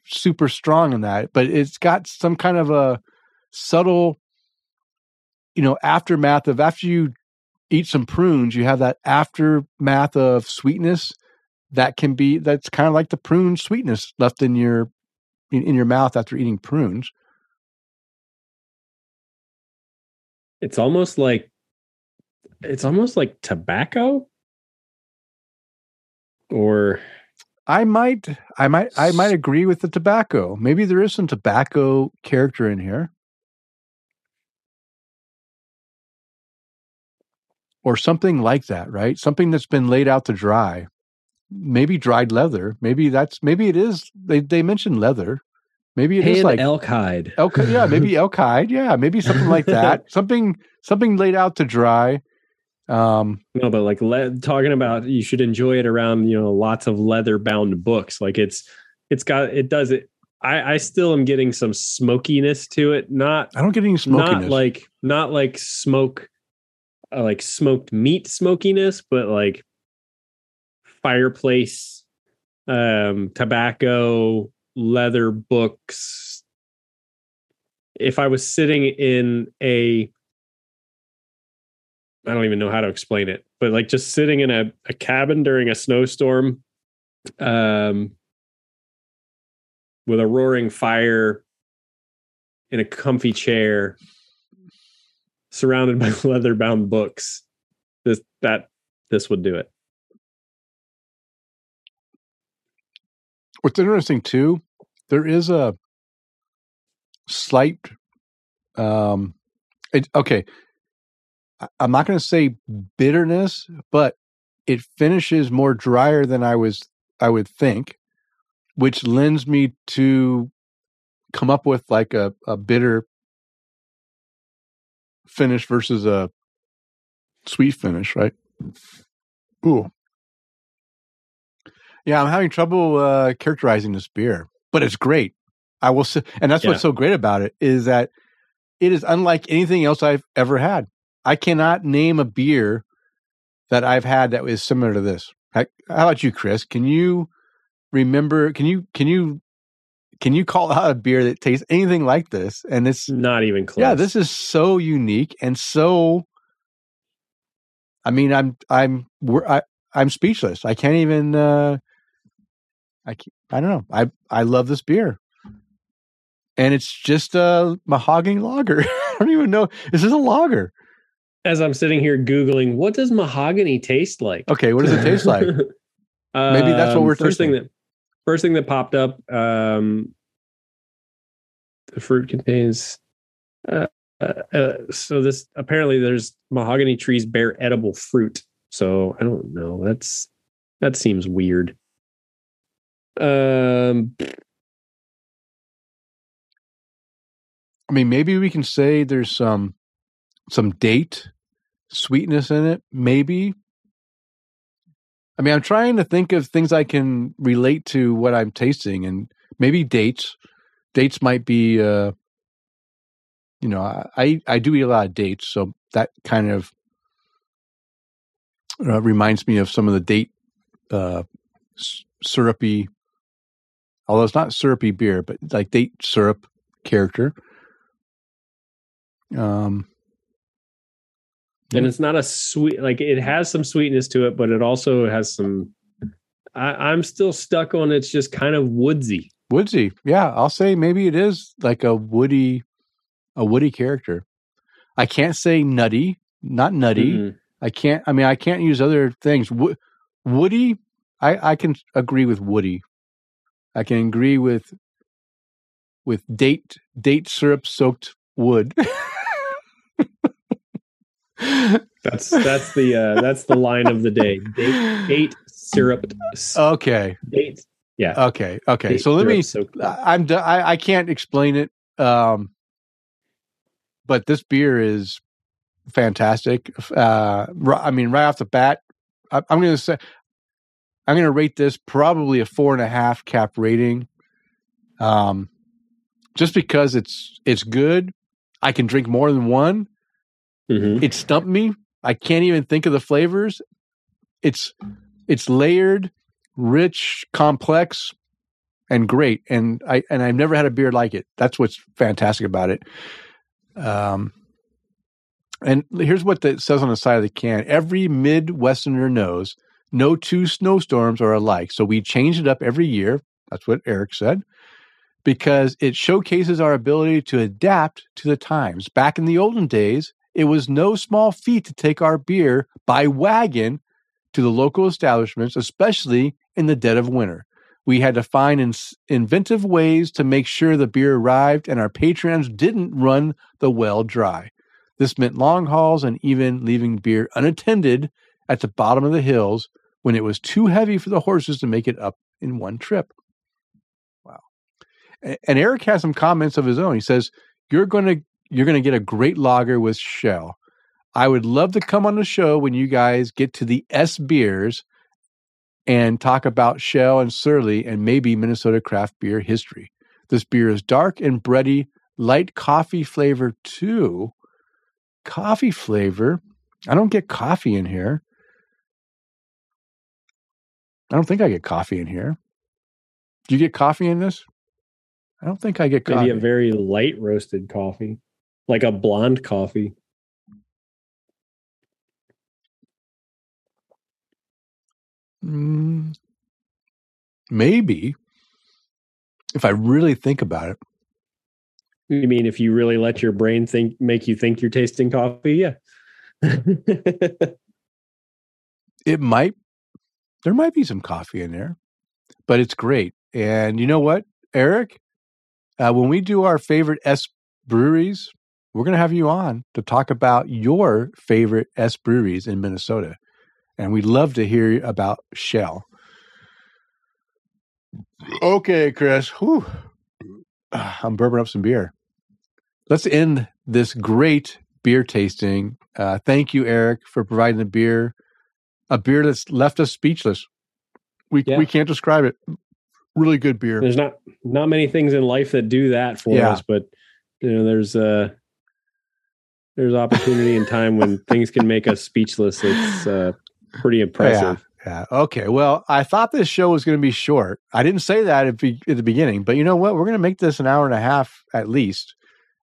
super strong in that. But it's got some kind of a subtle, you know, aftermath of after you eat some prunes, you have that aftermath of sweetness that can be that's kind of like the prune sweetness left in your in, in your mouth after eating prunes. It's almost like it's almost like tobacco, or I might I might I might agree with the tobacco. Maybe there is some tobacco character in here. Or something like that, right? Something that's been laid out to dry. Maybe dried leather. Maybe that's maybe it is they they mentioned leather. Maybe it is hand like elk hide. elk yeah, maybe [laughs] elk hide. Yeah, maybe something like that. [laughs] something something laid out to dry. Um No, but like le- talking about you should enjoy it around you know lots of leather bound books. Like it's it's got it does it. I I still am getting some smokiness to it. Not I don't get any smokiness. not like not like smoke, uh, like smoked meat smokiness, but like fireplace, um, tobacco, leather books. If I was sitting in a I don't even know how to explain it, but like just sitting in a, a cabin during a snowstorm, um, with a roaring fire in a comfy chair, surrounded by [laughs] leather bound books. This that this would do it. What's interesting too, there is a slight um it, okay. I'm not going to say bitterness, but it finishes more drier than I was I would think, which lends me to come up with like a, a bitter finish versus a sweet finish, right? Ooh. Yeah, I'm having trouble uh, characterizing this beer, but it's great. I will say, and that's Yeah. what's so great about it is that it is unlike anything else I've ever had. I cannot name a beer that I've had that was similar to this. How about you, Chris? Can you remember? Can you can you can you call out a beer that tastes anything like this? And it's Not even close. yeah, this is so unique and so. I mean, I'm I'm we're, I I'm speechless. I can't even. uh I can't, I don't know. I I love this beer, and it's just a mahogany lager. [laughs] I don't even know. Is This a lager. As I'm sitting here googling, what does mahogany taste like? Okay, what does it taste like? [laughs] Maybe that's what Um, we're first thing that first thing that popped up. Um, the fruit contains. Uh, uh, uh, so this apparently there's mahogany trees bear edible fruit. So I don't know. That's that seems weird. Um, I mean, maybe we can say there's some some date sweetness in it. Maybe. I mean, I'm trying to think of things I can relate to what I'm tasting, and maybe dates. Dates might be, uh, you know, I I do eat a lot of dates, so that kind of uh, reminds me of some of the date uh, syrupy. Although it's not syrupy beer, but like date syrup character. Um, and it's not a sweet like it has some sweetness to it but it also has some I, i'm still stuck on it's just kind of woodsy Woodsy. Yeah, I'll say maybe it is like a woody, a woody character. I can't say nutty, not nutty. Mhm. I can't. I mean, I can't use other things. Wo- Woody, I I can agree with Woody. I can agree with with date date syrup soaked wood. [laughs] That's that's the uh, that's the line of the day. Date, date syrup. okay, Date. Yeah. okay, okay. date So let me. soaked- I'm. do- I, I can't explain it. Um, but this beer is fantastic. Uh, I mean, right off the bat, I, I'm going to say I'm going to rate this probably a four and a half cap rating. Um, just because it's it's good. I can drink more than one. Mhm. It stumped me. I can't even think of the flavors. It's it's layered, rich, complex, and great. And I and I've never had a beer like it. That's what's fantastic about it. Um, and here's what it says on the side of the can: Every Midwesterner knows no two snowstorms are alike. So we change it up every year. That's what Eric said. Because it showcases our ability to adapt to the times. Back in the olden days, it was no small feat to take our beer by wagon to the local establishments, especially in the dead of winter. We had to find in- inventive ways to make sure the beer arrived and our patrons didn't run the well dry. This meant long hauls and even leaving beer unattended at the bottom of the hills when it was too heavy for the horses to make it up in one trip. Wow. And Eric has some comments of his own. He says, You're gonna you're gonna get a great lager with Schell. I would love to come on the show when you guys get to the S beers and talk about Schell and Surly and maybe Minnesota craft beer history. This beer is dark and bready, light coffee flavor too. Coffee flavor. I don't get coffee in here. I don't think I get coffee in here. Do you get coffee in this? I don't think I get coffee. Maybe a very light roasted coffee, like a blonde coffee. Mm, maybe. If I really think about it. You mean if you really let your brain think, make you think you're tasting coffee? Yeah. [laughs] it might there might be some coffee in there but it's great and you know what eric uh, when we do our favorite s breweries we're going to have you on to talk about your favorite s breweries in minnesota and we'd love to hear about Schell okay chris Whew. i'm burping up some beer let's end this great beer tasting uh, thank you eric for providing the beer a beer that's left us speechless. We Yeah. we can't describe it. Really good beer. there's not not many things in life that do that for Yeah. us, but you know, there's uh there's opportunity and time when [laughs] things can make us speechless. It's uh pretty impressive. Yeah. Okay. Well, I thought this show was going to be short. I didn't say that at, be- at the beginning, but you know what? We're going to make this an hour and a half at least.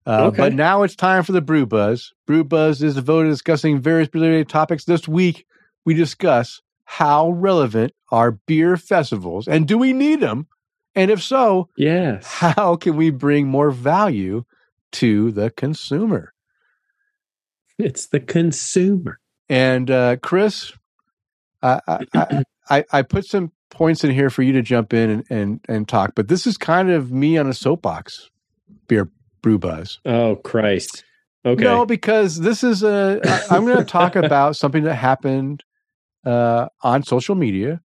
Uh, Okay. But now it's time for the Brew Buzz. Brew Buzz is devoted to discussing various related topics. This week, we discuss how relevant are beer festivals and do we need them? And if so, Yes. how can we bring more value to the consumer? It's the consumer. And uh, Chris, I, I, I, [clears throat] I- I put some points in here for you to jump in and, and, and talk, but this is kind of me on a soapbox, beer brew buzz. Oh Christ. Okay. No, because this is a. I- I'm going to talk [laughs] about something that happened uh, on social media,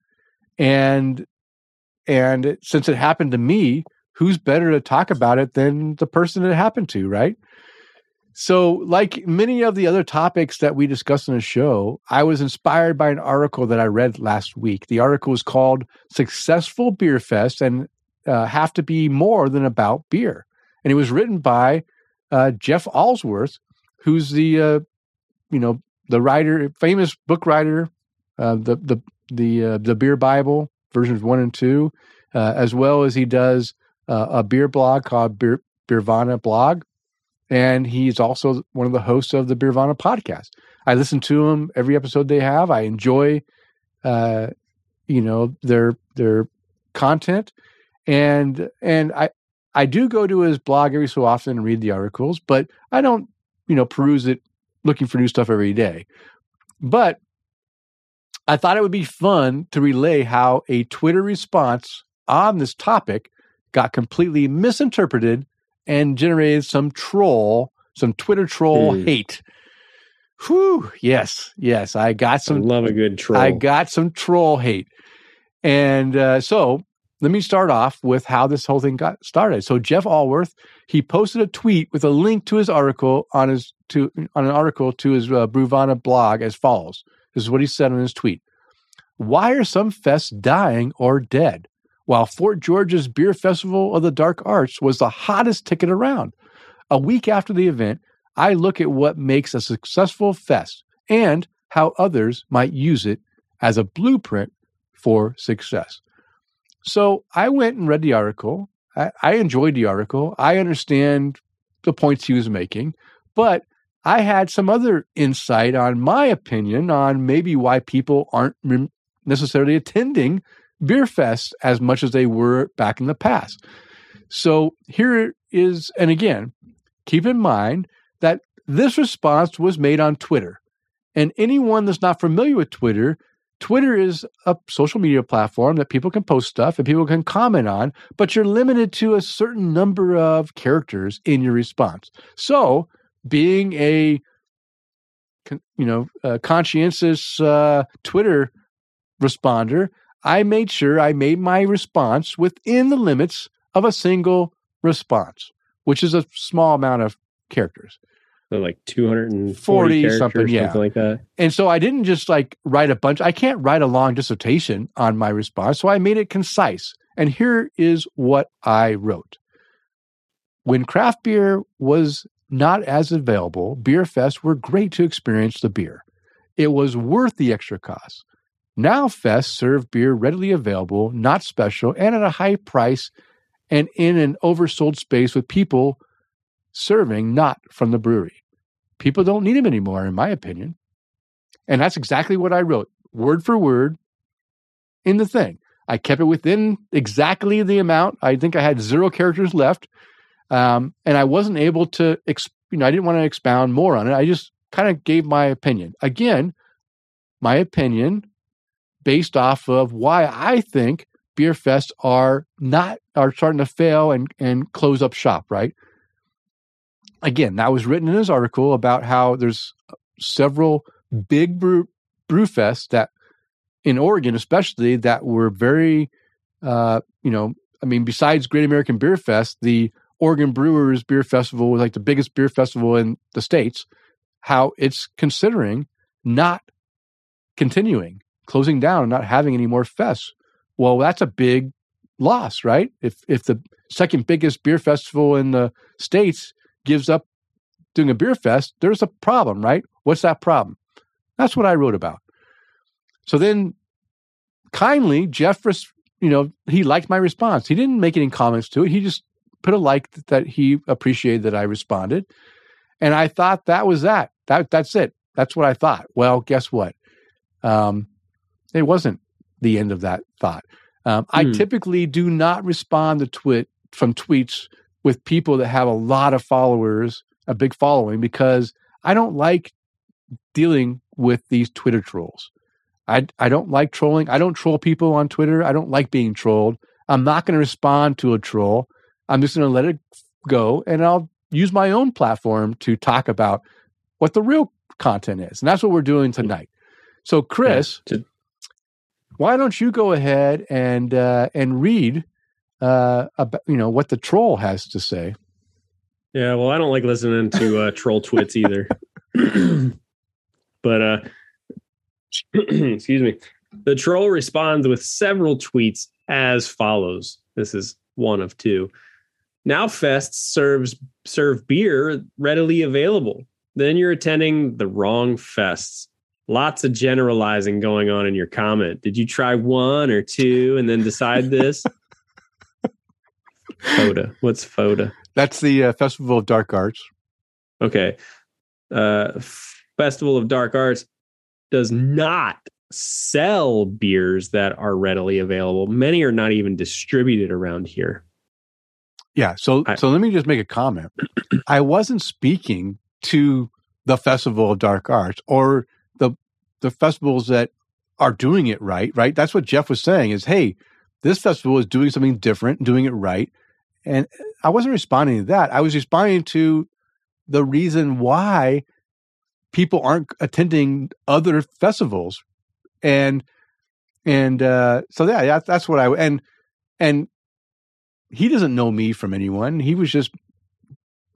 and and it- since it happened to me, who's better to talk about it than the person it happened to, right? So, like many of the other topics that we discussed in the show, I was inspired by an article that I read last week. The article is called "Successful Beer Fest and uh, Have to Be More Than About Beer," and it was written by uh, Jeff Alworth, who's the uh, you know the writer, famous book writer, uh, the the the uh, the Beer Bible versions one and two, uh, as well as he does a beer blog called Beer Beervana blog, and he's also one of the hosts of the Beervana podcast. I listen to him every episode they have. I enjoy, uh, you know, their their content, and and I I do go to his blog every so often and read the articles, but I don't you know peruse it looking for new stuff every day. But I thought it would be fun to relay how a Twitter response on this topic got completely misinterpreted and generated some troll, some Twitter troll Hmm. hate. Whew, yes, yes, I got I some love a good troll. I got some troll hate. And uh, so let me start off with how this whole thing got started. So Jeff Alworth, he posted a tweet with a link to his article on his to on an article to his uh, Beervana blog as follows. This is what he said on his tweet. Why are some fests dying or dead? While Fort George's Beer Festival of the Dark Arts was the hottest ticket around. A week after the event, I look at what makes a successful fest and how others might use it as a blueprint for success. So I went and read the article. I, I enjoyed the article. I understand the points he was making, but I had some other insight on my opinion on maybe why people aren't necessarily attending beer fests as much as they were back in the past. So here is, and again, keep in mind that this response was made on Twitter. And anyone that's not familiar with Twitter, Twitter is a social media platform that people can post stuff and people can comment on, but you're limited to a certain number of characters in your response. So, being a you know a conscientious uh, Twitter responder, I made sure I made my response within the limits of a single response, which is a small amount of characters. So like 240 40 characters, something, something, yeah. like that. And so I didn't just like write a bunch. I can't write a long dissertation on my response. So I made it concise. And here is what I wrote. When craft beer was not as available, beer fests were great to experience the beer. It was worth the extra cost. Now fests serve beer readily available, not special, and at a high price and in an oversold space with people serving not from the brewery. People don't need them anymore, in my opinion. And that's exactly what I wrote, word for word, in the thing. I kept it within exactly the amount. I think I had zero characters left, um, and I wasn't able to. Ex- you know, I didn't want to expound more on it. I just kind of gave my opinion. Again, my opinion based off of why I think beer fests are not are starting to fail and and close up shop. Right. Again, that was written in his article about how there's several big brew brew fests that in Oregon, especially that were very, uh, you know, I mean, besides Great American Beer Fest, the Oregon Brewers Beer Festival was like the biggest beer festival in the states. How it's considering not continuing, closing down, and not having any more fests. Well, that's a big loss, right? If if the second biggest beer festival in the states gives up doing a beer fest, there's a problem, right? What's that problem? That's what I wrote about. So then, kindly, Jeff, you know, he liked my response. He didn't make any comments to it. He just put a like that he appreciated that I responded, and I thought that was that. That that's it. That's what I thought. Well, guess what? Um, it wasn't the end of that thought. Um, I Hmm. typically do not respond to twit from tweets with people that have a lot of followers, a big following, because I don't like dealing with these Twitter trolls. I I don't like trolling. I don't troll people on Twitter. I don't like being trolled. I'm not going to respond to a troll. I'm just going to let it go, and I'll use my own platform to talk about what the real content is, and that's what we're doing tonight. So, Chris, Yeah, to- why don't you go ahead and uh, and read uh, about you know what the troll has to say? Yeah, well, I don't like listening to uh, troll twits either. but uh [clears throat] excuse me. The troll responds with several tweets as follows. This is one of two. Now Fest serves serve beer readily available. Then you're attending the wrong fests. Lots of generalizing going on in your comment. Did you try one or two and then decide this? [laughs] FODA. What's FODA? That's the uh, Festival of Dark Arts. Okay. Uh, Festival of Dark Arts does not sell beers that are readily available. Many are not even distributed around here. Yeah. So I- so let me just make a comment. I wasn't speaking to the Festival of Dark Arts or the festivals that are doing it right, right? That's what Jeff was saying is, hey, this festival is doing something different, doing it right. And I wasn't responding to that. I was responding to the reason why people aren't attending other festivals. And and uh so yeah, yeah that's what I and and he doesn't know me from anyone. He was just,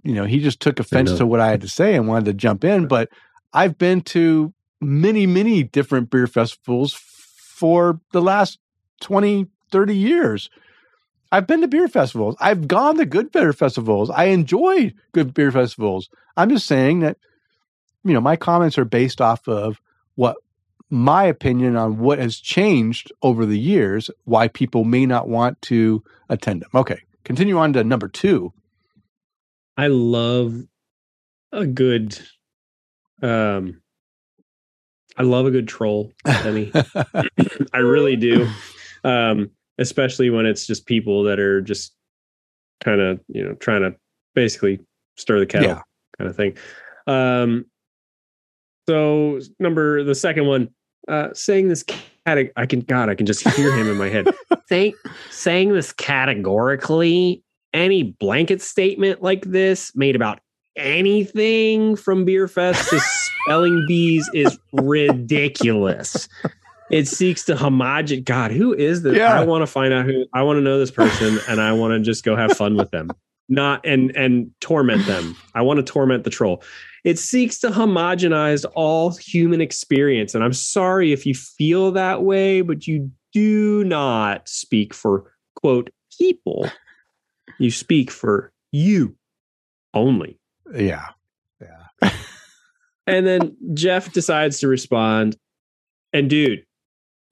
you know, he just took offense to what I had to say and wanted to jump in. But I've been to many, many different beer festivals for the last 20, 30 years. I've been to beer festivals. I've gone to good beer festivals. I enjoy good beer festivals. I'm just saying that, you know, my comments are based off of what my opinion on what has changed over the years, why people may not want to attend them. Okay, continue on to number two. I love a good um I love a good troll, Denny. [laughs] I really do. Um, especially when it's just people that are just kind of, you know, trying to basically stir the kettle Yeah. kind of thing. Um, so number the second one, uh, saying this cat, I can, God, I can just hear him in my head. [laughs] saying, saying this categorically, any blanket statement like this made about anything from Beer Fest to [laughs] spelling bees is ridiculous. It seeks to homogenize. God, who is this? Yeah. I want to find out who. I want to know this person, and I want to just go have fun with them, not and and torment them. I want to torment the troll. It seeks to homogenize all human experience, and I'm sorry if you feel that way, but you do not speak for quote people. You speak for you only. Yeah. Yeah. [laughs] and then Jeff decides to respond. And dude,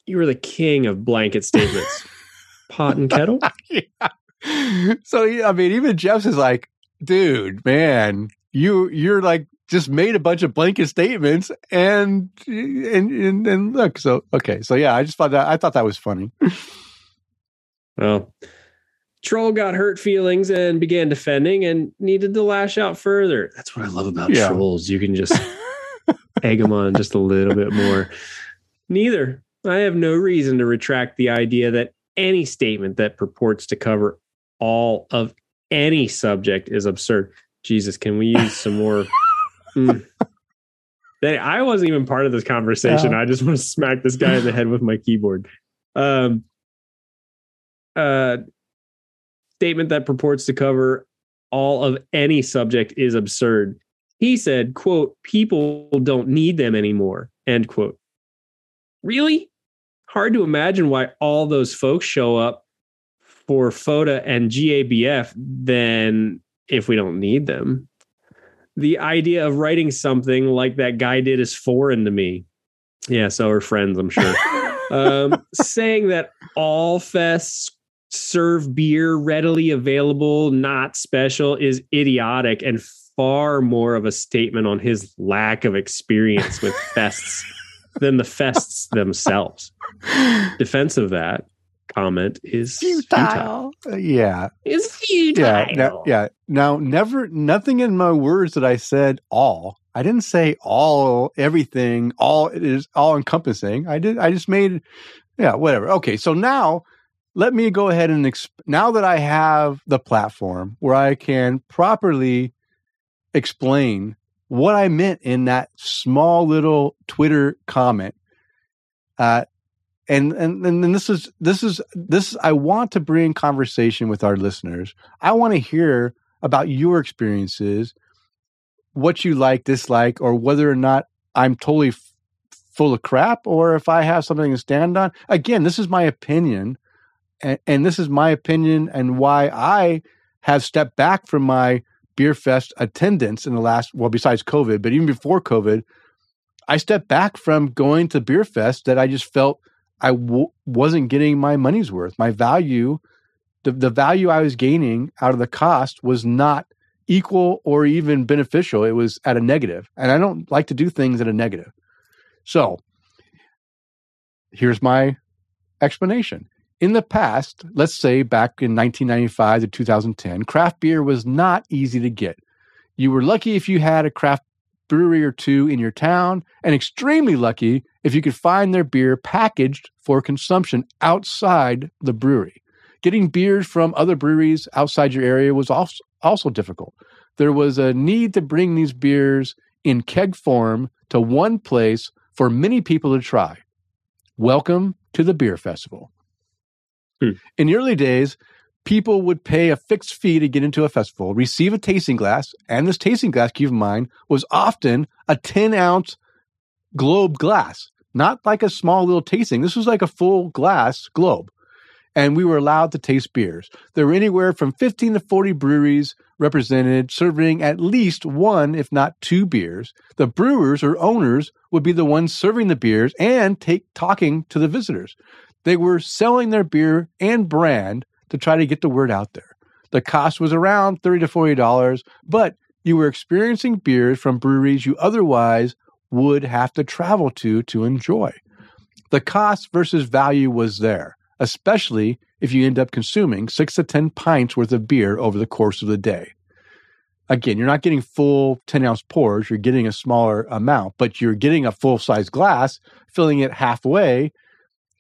you were the king of blanket statements. [laughs] Pot and kettle? [laughs] yeah. So I mean, even Jeff's is like, dude, man, you you're like just made a bunch of blanket statements and and and, and look, so okay, so yeah, I just thought that I thought that was funny. Well, Troll got hurt feelings and began defending and needed to lash out further. That's what I love about Yeah. trolls. You can just [laughs] egg them on just a little bit more. Neither. I have no reason to retract the idea that any statement that purports to cover all of any subject is absurd. Jesus, can we use some more? [laughs] Mm. That- I wasn't even part of this conversation. I just want to smack this guy in the head with my keyboard. Um, uh, statement that purports to cover all of any subject is absurd. He said, quote, people don't need them anymore, end quote. Really? Hard to imagine why all those folks show up for FODA and GABF then if we don't need them. The idea of writing something like that guy did is foreign to me. Yeah, so are friends, I'm sure. [laughs] um, saying that all fests serve beer readily available, not special, is idiotic and far more of a statement on his lack of experience with [laughs] fests than the fests themselves. Defense of that comment is futile. Uh, yeah, It's futile. yeah, now, yeah. Now, never, nothing in my words that I said all. I didn't say all, everything, all. It is all encompassing. I did. I just made, yeah, whatever. Okay, so now let me go ahead and exp- now that I have the platform where I can properly explain what I meant in that small little Twitter comment. Uh, and and and this is this is this I want to bring conversation with our listeners. I want to hear about your experiences, what you like, dislike, or whether or not I'm totally f- full of crap, or if I have something to stand on. Again, this is my opinion, and, and this is my opinion, and why I have stepped back from my beer fest attendance in the last well, besides COVID, but even before COVID, I stepped back from going to beer fest that I just felt I w- wasn't getting my money's worth. My value, the, the value I was gaining out of the cost was not equal or even beneficial. It was at a. And I don't like to do things at a negative. So here's my explanation. In the past, let's say back in 1995 to 2010, craft beer was not easy to get. You were lucky if you had a craft brewery or two in your town, and extremely lucky if you could find their beer packaged for consumption outside the brewery. Getting beers from other breweries outside your area was also, also difficult. There was a need to bring these beers in keg form to one place for many people to try. Welcome to the beer festival. Hmm. In the early days, people would pay a fixed fee to get into a festival, receive a tasting glass, and this tasting glass, keep in mind, was often a 10 ounce globe glass, not like a small little tasting. This was like a full glass globe. And we were allowed to taste beers. There were anywhere from 15 to 40 breweries represented, serving at least one, if not two beers. The brewers or owners would be the ones serving the beers and take talking to the visitors. They were selling their beer and brand to try to get the word out there. The cost was around 30 to $40, but you were experiencing beers from breweries you otherwise would have to travel to to enjoy. The cost versus value was there, especially if you end up consuming six to 10 pints worth of beer over the course of the day. Again, you're not getting full 10 ounce pours, you're getting a smaller amount, but you're getting a full size glass, filling it halfway,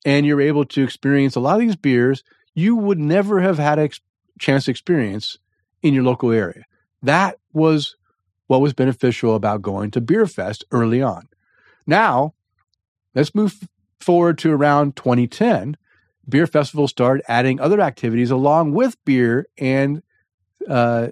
and you're able to experience a lot of these beers you would never have had a ex- chance to experience in your local area. That was what was beneficial about going to Beer Fest early on. Now, let's move forward to around 2010. Beer festivals started adding other activities along with beer and uh,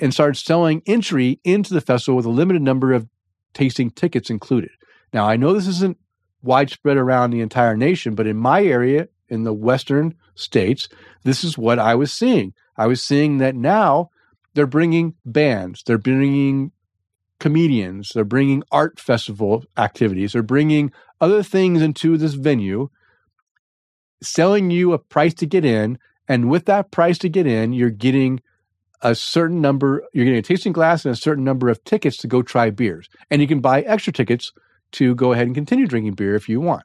and started selling entry into the festival with a limited number of tasting tickets included. Now, I know this isn't widespread around the entire nation, but in my area, in the western states, this is what I was seeing. I was seeing that now they're bringing bands, they're bringing comedians, they're bringing art festival activities, they're bringing other things into this venue, selling you a price to get in. And with that price to get in, you're getting a certain number, you're getting a tasting glass and a certain number of tickets to go try beers. And you can buy extra tickets to go ahead and continue drinking beer if you want.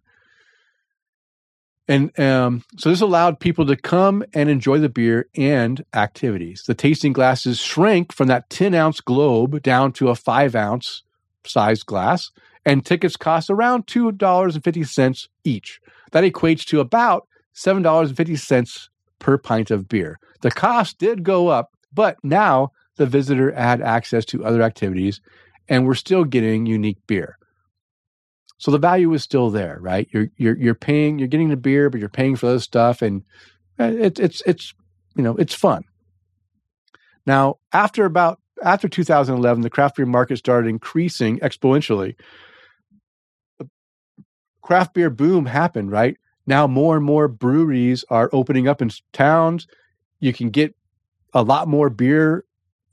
And um, so this allowed people to come and enjoy the beer and activities. The tasting glasses shrank from that 10 ounce globe down to a five ounce size glass, and tickets cost around $2.50 each. That equates to about $7.50 per pint of beer. The cost did go up, but now the visitor had access to other activities, and we're still getting unique beer. So the value is still there, right? You're you're you're paying, you're getting the beer, but you're paying for those stuff, and uh, it's it's it's you know it's fun. Now, after about after 2011, the craft beer market started increasing exponentially. The craft beer boom happened, right? Now more and more breweries are opening up in towns. You can get a lot more beer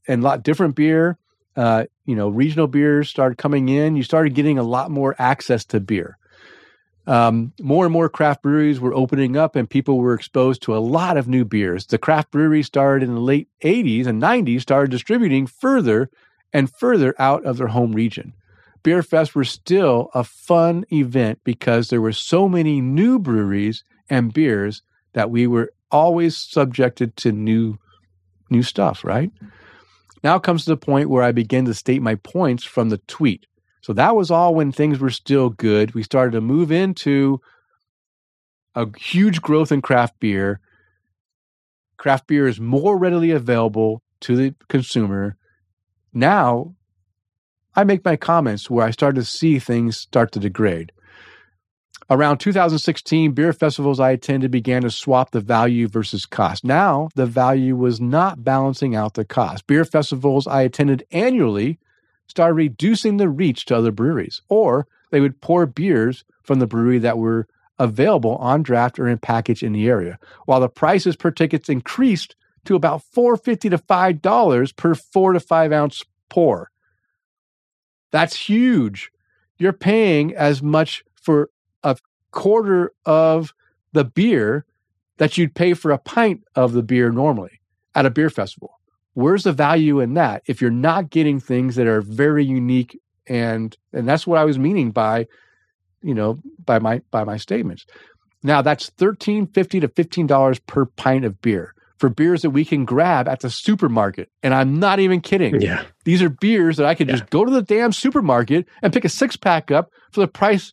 and a lot different beer uh, you know, regional beers started coming in, you started getting a lot more access to beer. Um, more and more craft breweries were opening up, and people were exposed to a lot of new beers. The craft breweries started in the late 80s and 90s, started distributing further and further out of their home region. Beer Fest were still a fun event because there were so many new breweries and beers that we were always subjected to new new stuff, right? Now comes to the point where I begin to state my points from the tweet. So that was all when things were still good. We started to move into a huge growth in craft beer. Craft beer is more readily available to the consumer. Now, I make my comments where I start to see things start to degrade. Around 2016, beer festivals I attended began to swap the value versus cost. Now, the value was not balancing out the cost. Beer festivals I attended annually started reducing the reach to other breweries, or they would pour beers from the brewery that were available on draft or in package in the area, while the prices per tickets increased to about $4.50 to $5 per four to five ounce pour. That's huge. You're paying as much for quarter of the beer that you'd pay for a pint of the beer normally at a beer festival. Where's the value in that if you're not getting things that are very unique and and that's what I was meaning by you know, by my by my statements. Now that's thirteen fifty to fifteen dollars per pint of beer for beers that we can grab at the supermarket. And I'm not even kidding. Yeah. These are beers that I could Yeah. just go to the damn supermarket and pick a six pack up for the price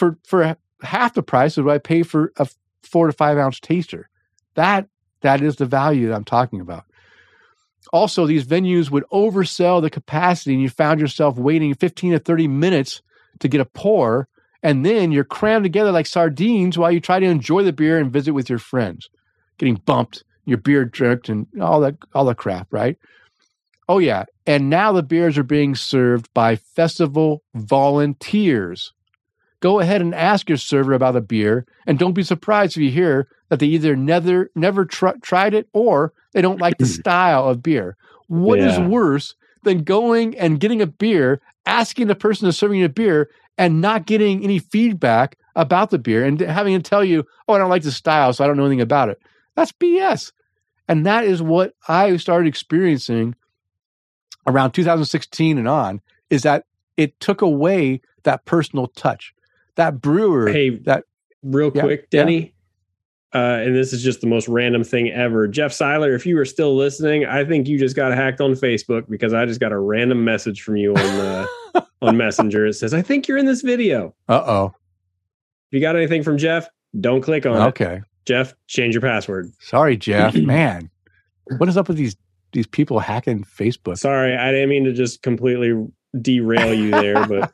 for for half the price of what I pay for a four to five ounce taster. That that is the value that I'm talking about. Also, these venues would oversell the capacity, and you found yourself waiting 15 to 30 minutes to get a pour, and then you're crammed together like sardines while you try to enjoy the beer and visit with your friends, getting bumped, your beer dripped, and all that all the crap, right? Oh yeah, and now the beers are being served by festival volunteers. Go ahead and ask your server about a beer, and don't be surprised if you hear that they either never never tr- tried it or they don't like the hmm. style of beer. What is Yeah. worse than going and getting a beer, asking the person who's serving you a beer, and not getting any feedback about the beer and having to tell you, "Oh, I don't like the style, so I don't know anything about it." That's BS. And that is what I started experiencing around 2016 and on is that it took away that personal touch. That brewer Hey, that real Yeah, quick, yeah. Denny. Uh, and this is just the most random thing ever. Jeff Seiler, if you are still listening, I think you just got hacked on Facebook because I just got a random message from you on uh, [laughs] on Messenger. It says, "I think you're in this video." uh-oh. If you got anything from Jeff, don't click on it. Okay. Jeff, change your password. Sorry, Jeff. [clears throat] Man. What is up with these these people hacking Facebook? Sorry, I didn't mean to just completely derail you there, but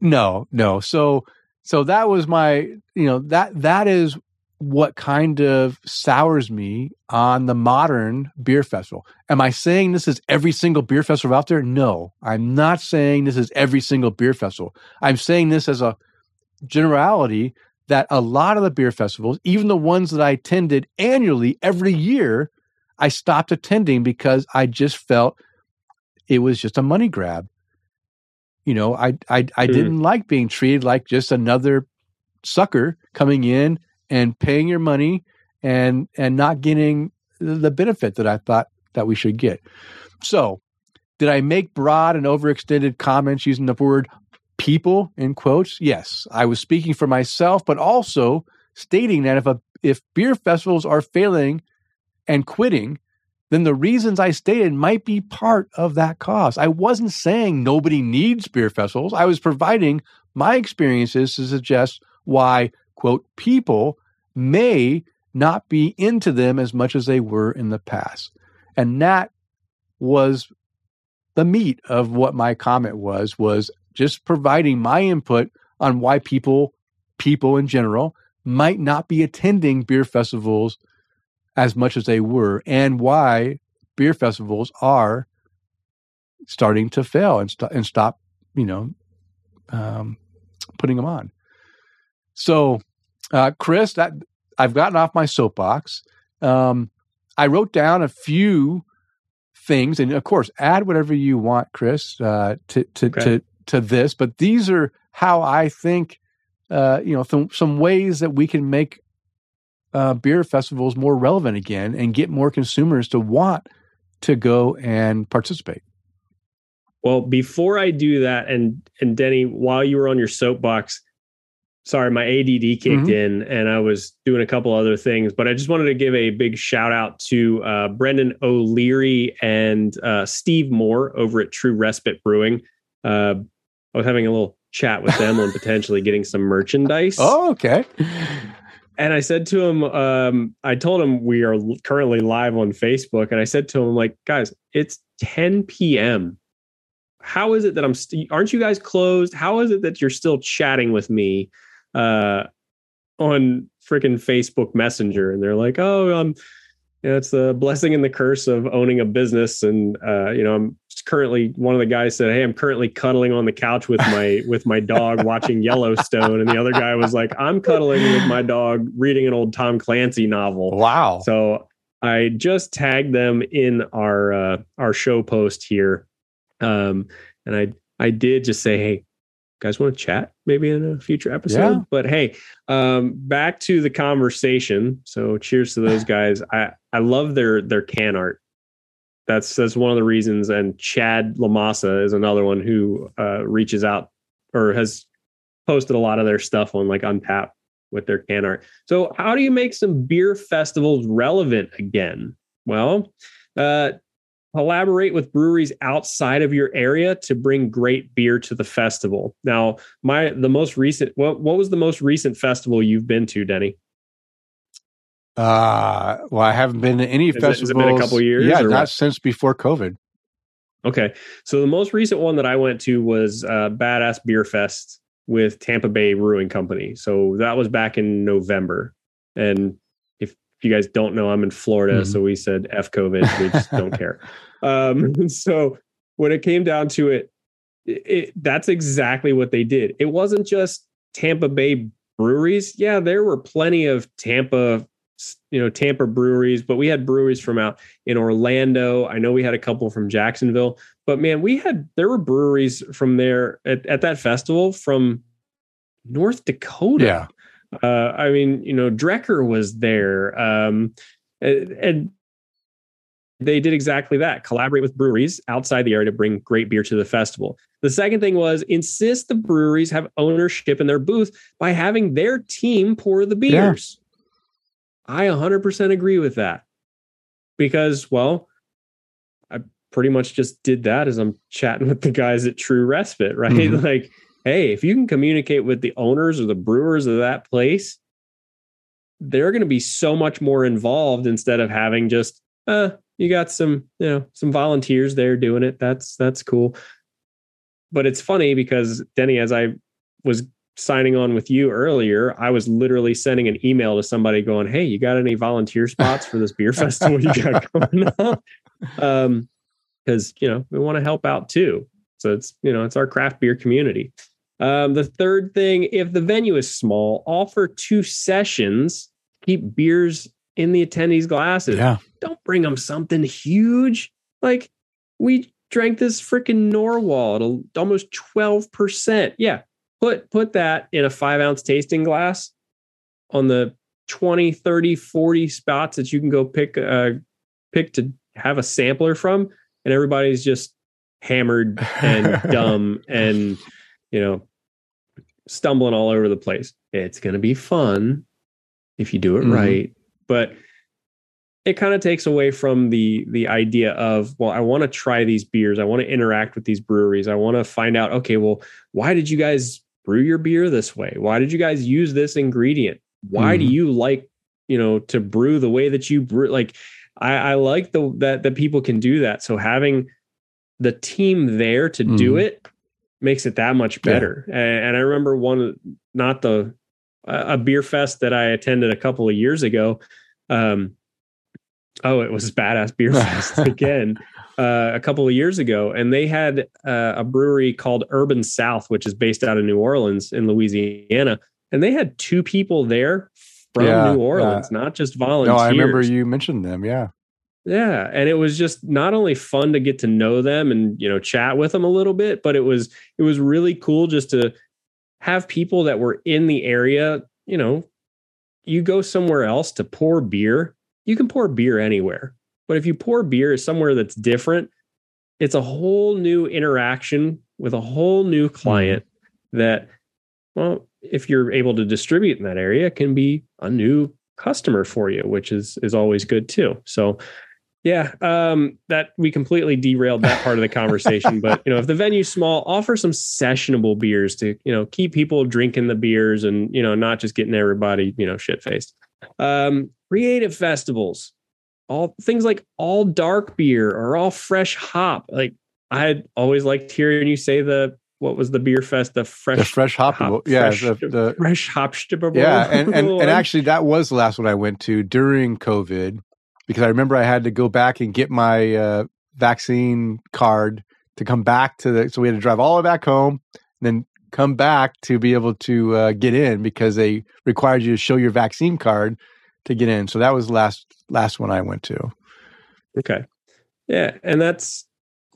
no, no. So so that was my, you know, that that is what kind of sours me on the modern beer festival. Am I saying this is every single beer festival out there? No. I'm not saying this is every single beer festival. I'm saying this as a generality that a lot of the beer festivals, even the ones that I attended annually every year, I stopped attending because I just felt it was just a money grab. You know, I I I Mhm. didn't like being treated like just another sucker coming in and paying your money and and not getting the benefit that I thought that we should get. So, did I make broad and overextended comments using the word people in quotes? Yes, I was speaking for myself, but also stating that if a if beer festivals are failing and quitting, then the reasons I stated might be part of that cause. I wasn't saying nobody needs beer festivals. I was providing my experiences to suggest why, quote, people may not be into them as much as they were in the past. And that was the meat of what my comment was was just providing my input on why people people in general might not be attending beer festivals as much as they were and why beer festivals are starting to fail and, st- and stop you know um, putting them on so uh, chris that i've gotten off my soapbox um, i wrote down a few things and of course add whatever you want chris uh, to, to, Okay. to, to this but these are how i think uh, you know th- some ways that we can make uh, beer festivals more relevant again and get more consumers to want to go and participate. Well, before I do that, and and Denny, while you were on your soapbox, sorry, my ADD kicked Mhm. in, and I was doing a couple other things, but I just wanted to give a big shout out to uh, Brendan O'Leary and uh, Steve Moore over at True Respite Brewing. Uh, I was having a little chat with them on [laughs] potentially getting some merchandise. Oh, okay. And I said to him, um, I told him we are currently live on Facebook, and I said to him, like, guys, it's 10 p.m. How is it that I'm? St- aren't you guys closed? How is it that you're still chatting with me uh, on freaking Facebook Messenger? And they're like, oh, um, you know, it's the blessing and the curse of owning a business. And uh, you know, I'm currently one of the guys said, "Hey, I'm currently cuddling on the couch with my [laughs] with my dog watching Yellowstone," and the other guy was like, "I'm cuddling with my dog reading an old Tom Clancy novel." Wow. So I just tagged them in our uh, our show post here, um, and I I did just say, "Hey, guys, want to chat maybe in a future episode?" Yeah. But hey, um, back to the conversation. So cheers to those [laughs] guys. I I love their their can art. That's that's one of the reasons. And Chad Lamassa is another one who uh, reaches out or has posted a lot of their stuff on like Untappd with their can art. So, how do you make some beer festivals relevant again? Well, uh, collaborate with breweries outside of your area to bring great beer to the festival. Now, my the most recent what what was the most recent festival you've been to, Denny? Uh well, I haven't been to any Has it- has it been a couple years, Yeah, not what? since before COVID. Okay. So the most recent one that I went to was uh, Badass Beer Fest with Tampa Bay Brewing Company. So that was back in November. And if you guys don't know, I'm in Florida. Mhm. So we said F COVID. We just don't [laughs] care. Um, [laughs] so when it came down to it, it, it, that's exactly what they did. It wasn't just Tampa Bay breweries. Yeah, there were plenty of Tampa, you know, Tampa breweries, but we had breweries from out in Orlando. I know we had a couple from Jacksonville, but man, we had there were breweries from there at, at that festival from North Dakota. Yeah. Uh, I mean, you know, Drekker was there. Um, and, and they did exactly that collaborate with breweries outside the area to bring great beer to the festival. The second thing was insist the breweries have ownership in their booth by having their team pour the beers. I 100% agree with that because, well, I pretty much just did that as I'm chatting with the guys at True Respite, [laughs] right? Mhm. Like, hey, if you can communicate with the owners or the brewers of that place, they're going to be so much more involved instead of having just, uh, you got some, you know, some volunteers there doing it. That's that's cool. But it's funny because Denny, as I was signing on with you earlier, I was literally sending an email to somebody going, Hey, you got any volunteer spots for this beer [laughs] festival you got going up? Um, because you know, we want to help out too. So it's you know, it's our craft beer community. Um, the third thing, if the venue is small, offer two sessions, keep beers in the attendees' glasses. Yeah. Don't bring them something huge. Like we drank this freaking Narwhal at almost 12%. Yeah. Put put that in a five ounce tasting glass on the 20, 30, 40 spots that you can go pick uh pick to have a sampler from, and everybody's just hammered and [laughs] dumb and you know stumbling all over the place. It's gonna be fun if you do it Mhm. right. But it kind of takes away from the the idea of well i want to try these beers i want to interact with these breweries i want to find out okay well why did you guys brew your beer this way why did you guys use this ingredient why do Mhm. you like you know to brew the way that you brew like i i like the that that people can do that so having the team there to do Mhm. it makes it that much better and, and i remember one not the a a beer fest that i attended a couple of years ago um oh it was badass beer [laughs] fest again uh, a couple of years ago and they had uh, a brewery called urban south which is based out of new orleans in louisiana and they had two people there from Yeah, new orleans not just volunteers. No, I remember you mentioned them. Yeah. Yeah, and it was just not only fun to get to know them and you know chat with them a little bit, but it was it was really cool just to have people that were in the area, you know, you go somewhere else to pour beer, you can pour beer anywhere. But if you pour beer somewhere that's different, it's a whole new interaction with a whole new mm-hmm. client that well, if you're able to distribute in that area, can be a new customer for you, which is is always good too. So yeah, um, that we completely derailed that part of the conversation. but you know, if the venue's small, offer some sessionable beers to you know keep people drinking the beers and you know not just getting everybody you know shit faced. Um, creative festivals, all things like all dark beer or all fresh hop. Like I always liked hearing you say the what was the beer fest the fresh The fresh hop. hop- yeah. fresh- the, the, fresh hop yeah. And, and, [laughs] and actually, that was the last one I went to during COVID because I remember I had to go back and get my uh, vaccine card to come back to the. So we had to drive all the way back home, and then come back to be able to uh, get in because they required you to show your vaccine card to get in. So that was the last last one I went to. Okay. Yeah, and that's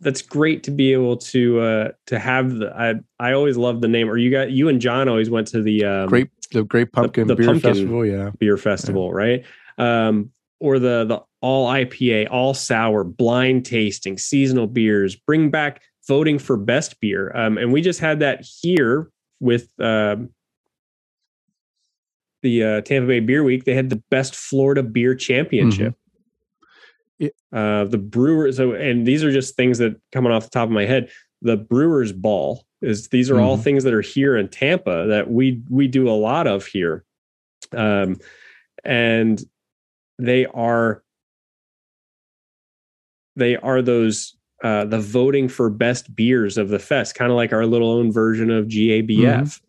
that's great to be able to uh to have the I I always love the name or you got you and John always went to the um Great, the Great Pumpkin the Beer pumpkin- Festival. Yeah, beer festival, right? Um or the the all IPA, all sour, blind tasting, seasonal beers, bring back voting for best beer. Um and we just had that here with um, the uh, Tampa Bay Beer Week, they had the best Florida beer championship. Mm-hmm. Uh, the Brewers, so, and these are just things that coming off the top of my head. The Brewers Ball is these are mm-hmm. all things that are here in Tampa that we we do a lot of here, um, and they are they are those uh, the voting for best beers of the fest, kind of like our little own version of GABF.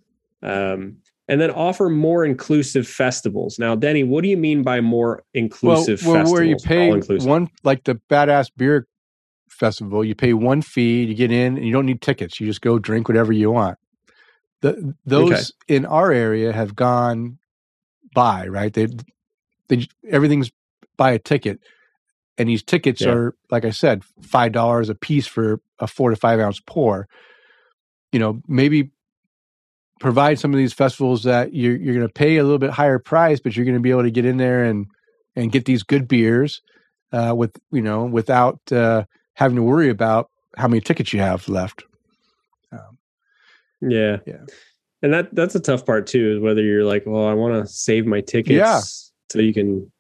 Mm-hmm. Um, and then offer more inclusive festivals. Now, Denny, what do you mean by more inclusive well, festivals? Where you pay one, like the Badass Beer Festival, you pay one fee, you get in, and you don't need tickets. You just go drink whatever you want. The, those okay. in our area have gone by, right? They, they everything's by a ticket, and these tickets yeah. are, like I said, five dollars a piece for a four to five ounce pour. You know, maybe provide some of these festivals that you're you're going to pay a little bit higher price, but you're going to be able to get in there and and get these good beers uh, with you know without uh, having to worry about how many tickets you have left. Um, yeah, yeah, and that that's a tough part too. Is whether you're like, well, I want to save my tickets yeah. So you can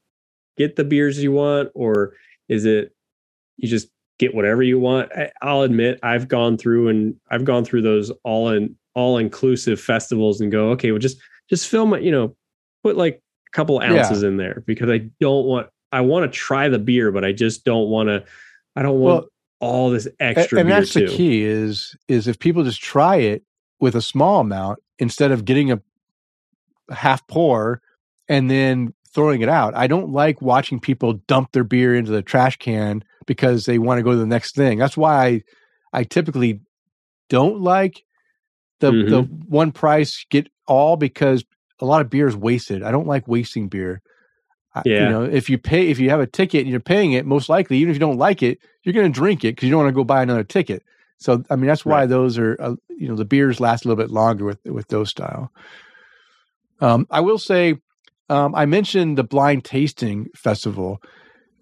get the beers you want, or is it you just get whatever you want? I, I'll admit I've gone through and I've gone through those all in all inclusive festivals and go, okay, well just just film it, you know, put like a couple ounces yeah. in there because I don't want I want to try the beer, but I just don't want to I don't want well, all this extra and, and that's too. the key is is if people just try it with a small amount instead of getting a half pour and then throwing it out. I don't like watching people dump their beer into the trash can because they want to go to the next thing. That's why I I typically don't like the mm-hmm. the one price get all because a lot of beer is wasted. I don't like wasting beer. Yeah. You know, if you pay, if you have a ticket and you're paying it, most likely, even if you don't like it, you're going to drink it because you don't want to go buy another ticket. So, I mean, that's why right. those are, uh, you know, the beers last a little bit longer with with those style. Um, I will say, um, I mentioned the blind tasting festival.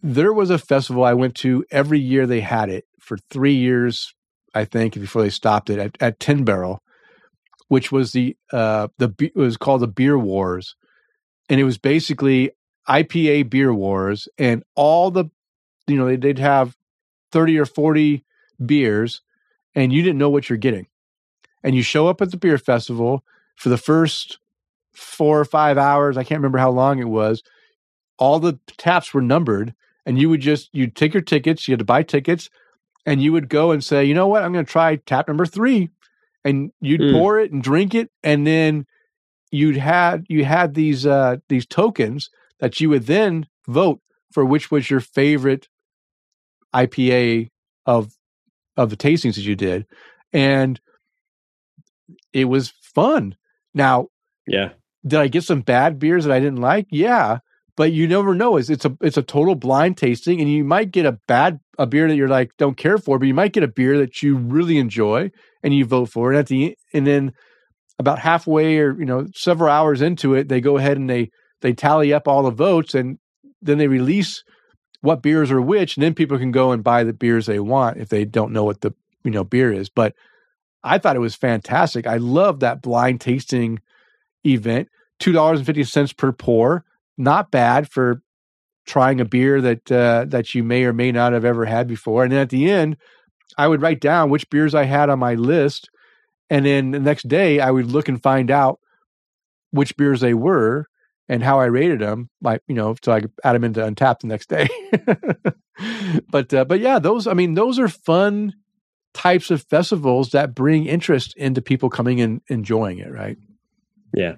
There was a festival I went to every year. They had it for three years, I think, before they stopped it at, at Tin Barrel which was the uh, the was called the Beer Wars, and it was basically IPA beer wars, and all the you know they'd have thirty or forty beers, and you didn't know what you're getting, and you show up at the beer festival for the first four or five hours. I can't remember how long it was. All the taps were numbered, and you would just you'd take your tickets. You had to buy tickets, and you would go and say, you know what, I'm going to try tap number three and you'd mm. pour it and drink it, and then you'd had you had these uh, these tokens that you would then vote for which was your favorite IPA of of the tastings that you did, and it was fun. Now, yeah, did I get some bad beers that I didn't like? Yeah, but you never know. It's it's a it's a total blind tasting, and you might get a bad a beer that you're like don't care for, but you might get a beer that you really enjoy, and you vote for it. At the and then about halfway or you know several hours into it, they go ahead and they they tally up all the votes, and then they release what beers are which, and then people can go and buy the beers they want if they don't know what the you know beer is. But I thought it was fantastic. I love that blind tasting event. Two dollars and fifty cents per pour, not bad for trying a beer that uh, that you may or may not have ever had before. And then at the end, I would write down which beers I had on my list, and then the next day I would look and find out which beers they were and how I rated them. Like you know, so I could add them into Untappd the next day. [laughs] but uh, but yeah, those I mean those are fun types of festivals that bring interest into people coming and enjoying it, right? Yeah.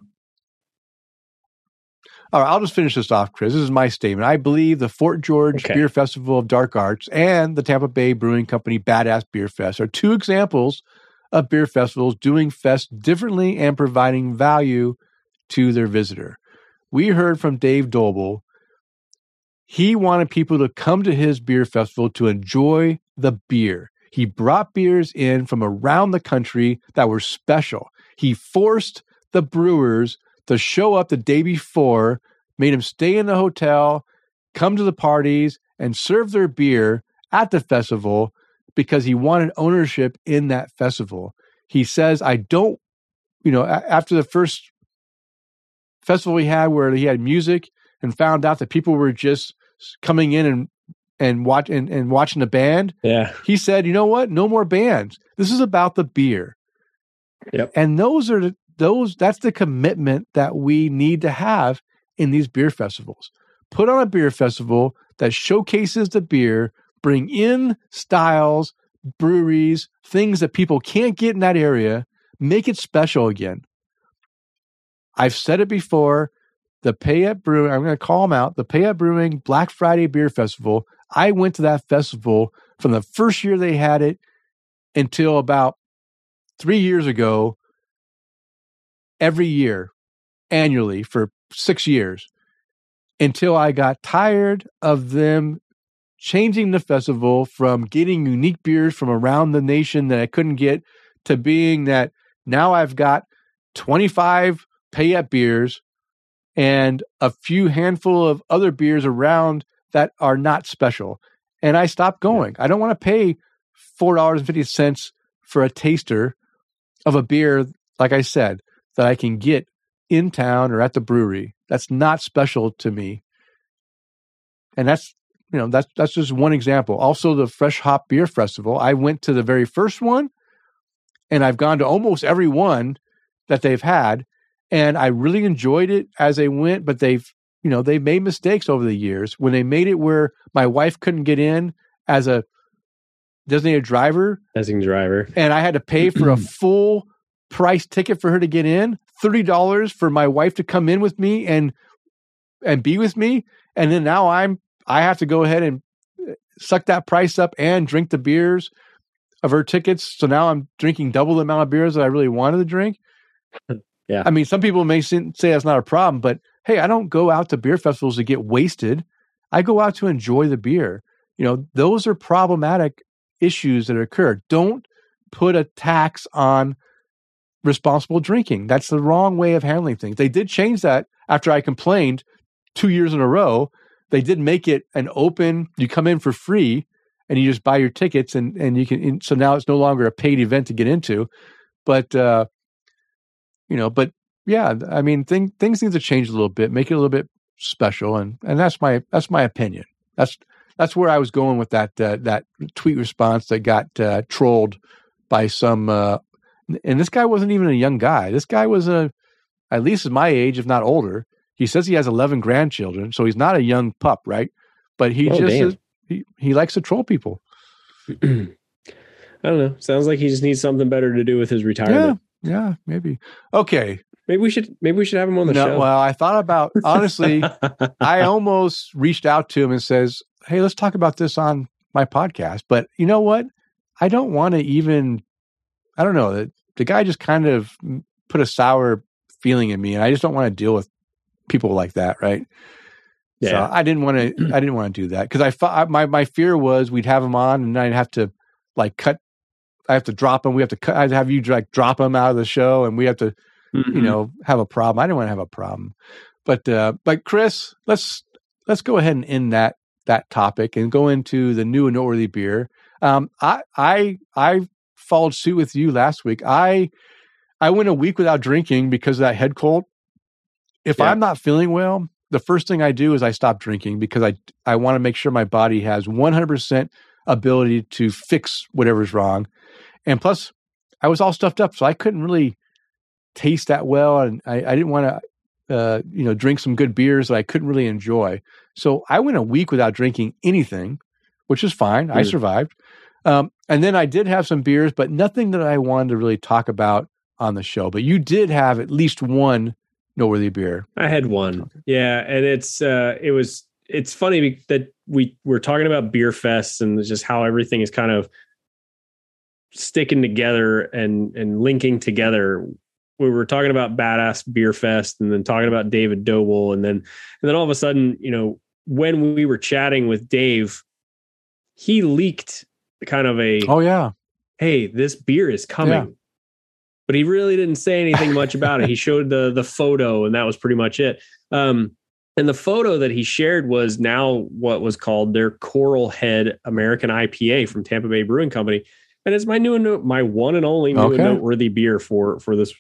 All right, I'll just finish this off, Chris. This is my statement. I believe the Fort George okay. Beer Festival of Dark Arts and the Tampa Bay Brewing Company Badass Beer Fest are two examples of beer festivals doing fest differently and providing value to their visitor. We heard from Dave Doble. He wanted people to come to his beer festival to enjoy the beer. He brought beers in from around the country that were special. He forced the brewers to show up the day before, made them stay in the hotel, come to the parties, and serve their beer at the festival because he wanted ownership in that festival. He says, I don't, you know, after the first festival we had where he had music and found out that people were just coming in and and watch and, and watching the band, Yeah. he said, "You know what? No more bands. This is about the beer." Yep. And those are the, those. That's the commitment that we need to have in these beer festivals. Put on a beer festival that showcases the beer. Bring in styles, breweries, things that people can't get in that area. Make it special again. I've said it before. The Payette Brewing, I'm going to call them out. The Payette Brewing Black Friday Beer Festival. I went to that festival from the first year they had it until about three years ago, every year, annually for six years, until I got tired of them changing the festival from getting unique beers from around the nation that I couldn't get to being that now I've got 25 Payette beers and a few handful of other beers around that are not special. And I stopped going. I don't want to pay $4.50 for a taster of a beer, like I said, that I can get in town or at the brewery. That's not special to me. And that's you know that's that's just one example. Also, the Fresh Hop Beer Festival. I went to the very first one, and I've gone to almost every one that they've had, and I really enjoyed it as they went. But they've you know they made mistakes over the years when they made it where my wife couldn't get in as a designated driver, Designated driver. and I had to pay for a [clears throat] full price ticket for her to get in, thirty dollars for my wife to come in with me and and be with me, and then now I'm I have to go ahead and uh, suck that price up and drink the beers of her tickets. So now I'm drinking double the amount of beers that I really wanted to drink. [laughs] Yeah. I mean, some people may say that's not a problem, but hey, I don't go out to beer festivals to get wasted. I go out to enjoy the beer. You know, those are problematic issues that occur. Don't put a tax on responsible drinking. That's the wrong way of handling things. They did change that after I complained two years in a row. They did make it an open, you come in for free and you just buy your tickets and, and you can, and so now it's no longer a paid event to get into. But, uh, you know, but yeah, I mean, thing, things need to change a little bit, make it a little bit special. And, and that's my, that's my opinion. That's, that's where I was going with that, uh, that tweet response that got, uh, trolled by some, uh, and this guy wasn't even a young guy. This guy was a, at least my age, if not older. He says he has 11 grandchildren, so he's not a young pup, right? But he Oh, just is, he, he likes to troll people. [clears throat] I don't know. Sounds like he just needs something better to do with his retirement. Yeah, maybe. Okay. Maybe we should maybe we should have him on the No, show. well, I thought about [laughs] honestly, I [laughs] almost reached out to him and says, "Hey, let's talk about this on my podcast." But you know what? I don't want to even. I don't know. The, the guy just kind of put a sour feeling in me, and I just don't want to deal with people like that, right? So yeah. I didn't want [clears throat] to. I didn't want to do that because I thought my my fear was we'd have him on, and I'd have to like cut. I have to drop him. We have to cut. I'd have you like drop him out of the show, and we have to you Mhm. know have a problem. I didn't want to have a problem, but uh, but Chris, let's let's go ahead and end that that topic and go into the new and noteworthy beer. Um, I I I followed suit with you last week. I I went a week without drinking because of that head cold. If Yeah. I'm not feeling well, the first thing I do is I stop drinking because I I want to make sure my body has 100% ability to fix whatever's wrong. And plus, I was all stuffed up, so I couldn't really taste that well, and I, I didn't want to, uh, you know, drink some good beers that I couldn't really enjoy. So I went a week without drinking anything, which is fine. I survived. Um, and then I did have some beers, but nothing that I wanted to really talk about on the show. But you did have at least one noteworthy beer. I had one. Okay. Yeah, and it's uh it was it's funny that we were talking about beer fests and just how everything is kind of sticking together and and linking together. We were talking about badass beer fest and then talking about David Doble and then and then all of a sudden, you know, when we were chatting with Dave, he leaked kind of a Oh yeah, hey, this beer is coming. Yeah. But he really didn't say anything much about it. He showed the the photo, and that was pretty much it. Um, and the photo that he shared was now what was called their Coral Head American IPA from Tampa Bay Brewing Company, and it's my new and no- my one and only new Okay. and noteworthy beer for for this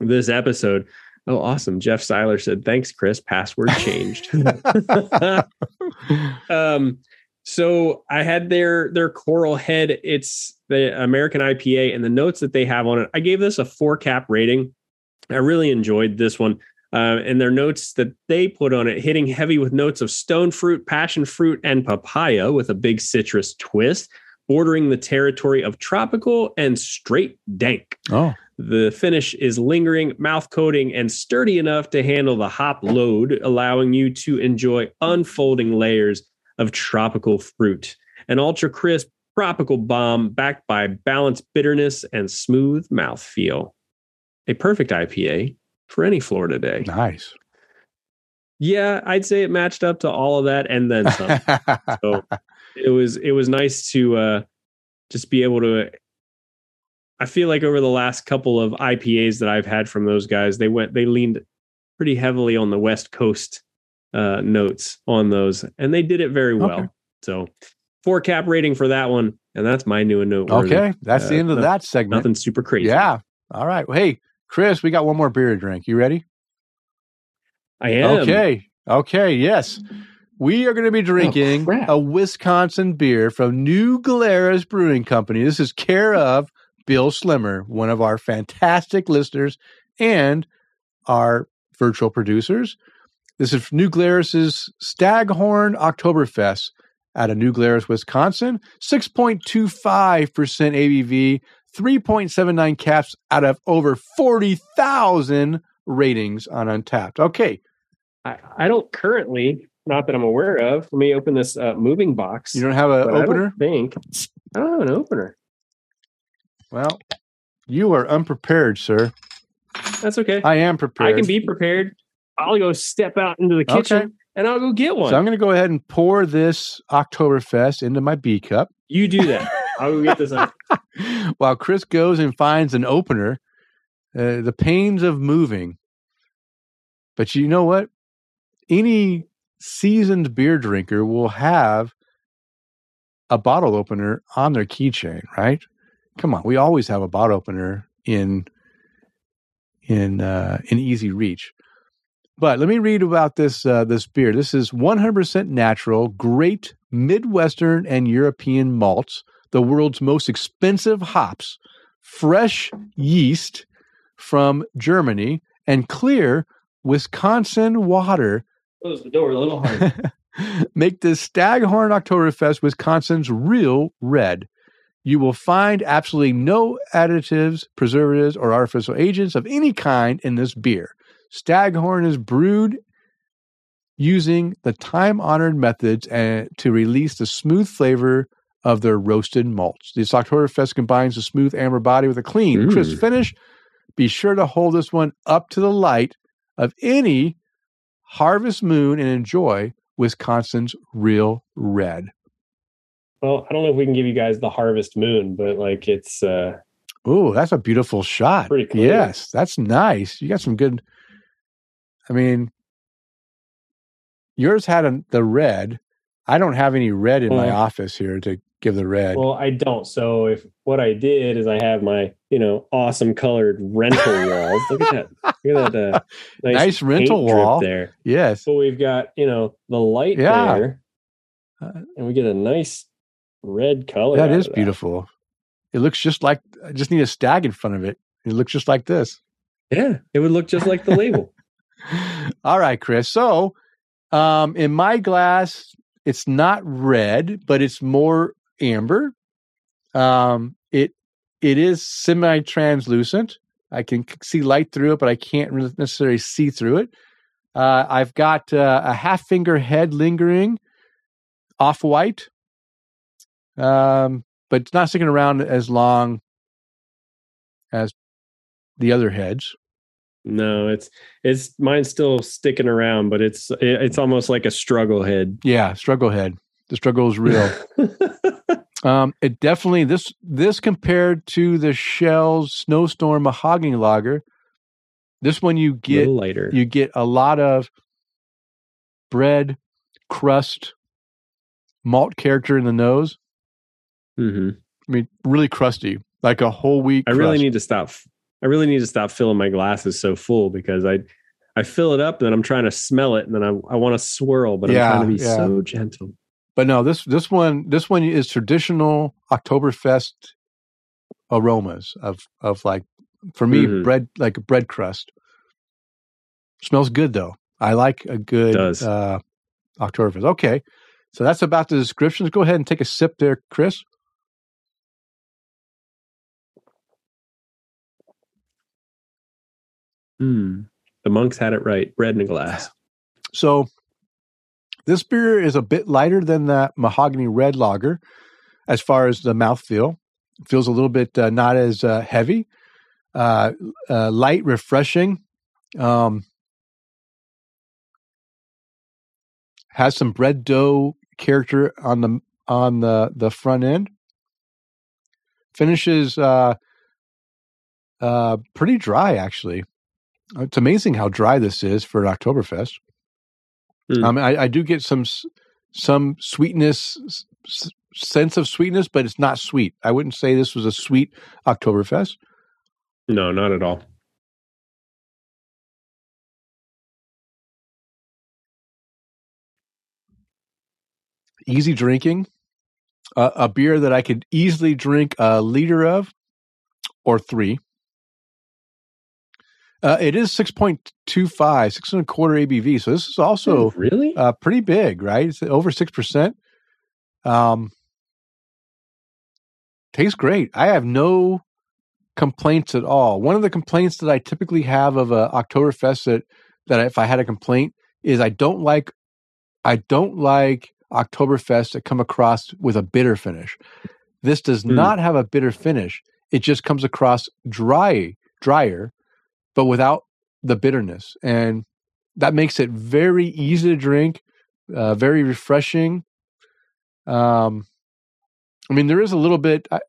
this episode. Oh, awesome. Jeff Seiler said, thanks, Chris. Password changed. [laughs] [laughs] um, so I had their their coral head. It's the American IPA, and the notes that they have on it. I gave this a four cap rating. I really enjoyed this one. Uh, and their notes that they put on it, hitting heavy with notes of stone fruit, passion fruit, and papaya with a big citrus twist, bordering the territory of tropical and straight dank. Oh, The finish is lingering, mouth coating, and sturdy enough to handle the hop load, allowing you to enjoy unfolding layers of tropical fruit. An ultra crisp tropical bomb backed by balanced bitterness and smooth mouthfeel. A perfect IPA for any Florida day. nice. Yeah, I'd say it matched up to all of that and then some. [laughs] so it was it was nice to uh just be able to I feel like over the last couple of IPAs that I've had from those guys, they went they leaned pretty heavily on the West Coast uh notes on those and they did it very well. Okay. So four cap rating for that one, and that's my new and noteworthy. okay, that's the Uh, end of no- that segment. Nothing super crazy. Yeah. All right. Well, hey, Chris, we got one more beer to drink. You ready? I am. Okay. Okay. Yes. We are going to be drinking crap. a Wisconsin beer from New Glarus Brewing Company. This is care of Bill Slimmer, one of our fantastic listeners and our virtual producers. This is New Glarus's Staghorn Oktoberfest out of New Glarus, Wisconsin. 6.25% ABV, 3.79 caps out of over 40,000 ratings on Untappd. Okay. I, I don't currently, not that I'm aware of. Let me open this uh, moving box. You don't have an but I don't opener? think I don't have an opener. Well, you are unprepared, sir. That's okay. I am prepared. I can be prepared. I'll go step out into the kitchen Okay. and I'll go get one. So I'm going to go ahead and pour this Oktoberfest into my B cup you do that. I'll go get this. [laughs] While Chris goes and finds an opener. Uh, the pains of moving. But you know what? Any seasoned beer drinker will have a bottle opener on their keychain, right? Come on, we always have a bottle opener in in uh, in easy reach. But let me read about this uh, this beer. This is 100% natural, great Midwestern and European malts, the world's most expensive hops, fresh yeast from Germany, and clear Wisconsin water Close the door a little hard. [laughs] make this Staghorn Oktoberfest Wisconsin's real red. You will find absolutely no additives, preservatives, or artificial agents of any kind in this beer. Staghorn is brewed using the time honored methods to release the smooth flavor of their roasted malts. This Oktoberfest combines a smooth amber body with a clean, crisp Mm. finish. Be sure to hold this one up to the light of any Harvest Moon and enjoy Wisconsin's real red. well, I don't know if we can give you guys the harvest moon, but like it's uh Oh, that's a beautiful shot. Pretty clear. Yes, that's nice. You got some good. I mean, yours had a, the red. I don't have any red in my office here to give the red. well, I don't. So if what I did is I have my, you know, awesome colored rental walls. Look at that. Look at that uh, [laughs] nice, Nice rental wall. there. yes. So we've got, you know, the light Yeah. there. Uh, and we get a nice red color. That is beautiful. It looks just like. I just need a stag in front of it. It looks just like this. Yeah, it would look just like the label. All right, Chris. So, um, in my glass, it's not red, but it's more amber. Um, it it is semi translucent. I can see light through it, but I can't necessarily see through it. Uh, I've got uh, a half finger head lingering, off white, um, but it's not sticking around as long as the other heads. No, it's it's mine's still sticking around, but it's it, it's almost like a struggle head. Yeah, struggle head. The struggle is real. [laughs] Um, it definitely this this compared to the Schell's Snowstorm Mahogany Lager. This one you get lighter. you get a lot of bread crust, malt character in the nose. hmm I mean, really crusty, like a whole wheat. I really need to stop I really need to stop filling my glasses so full because I I fill it up and then I'm trying to smell it and then I I want to swirl, but Yeah, I'm trying to be yeah. so gentle. But no, this this one this one is traditional Oktoberfest aromas of of like for me Mhm. bread like a bread crust. Smells good though. I like a good uh Oktoberfest. Okay. So that's about the descriptions. Go ahead and take a sip there, Chris. Hmm. The monks had it right. Bread in a glass. So this beer is a bit lighter than that mahogany red lager as far as the mouthfeel. It feels a little bit uh, not as uh, heavy, uh, uh, light, refreshing. Um, has some bread dough character on the on the the front end. Finishes uh, uh, pretty dry actually. It's amazing how dry this is for an Oktoberfest. Hmm. Um, I, I do get some some sweetness, s- sense of sweetness, but it's not sweet. I wouldn't say this was a sweet Oktoberfest. No, not at all. Easy drinking, uh, a beer that I could easily drink a liter of, or three. Uh, it is 6.25, six and a quarter ABV. So this is also Oh, really? uh, pretty big, right? It's over six percent. Um, tastes great. I have no complaints at all. One of the complaints that I typically have of a Oktoberfest that that if I had a complaint is I don't like I don't like Oktoberfest that come across with a bitter finish. This does Hmm. not have a bitter finish. It just comes across dry, drier, but without the bitterness, and that makes it very easy to drink, uh, very refreshing. Um, I mean, there is a little bit. I,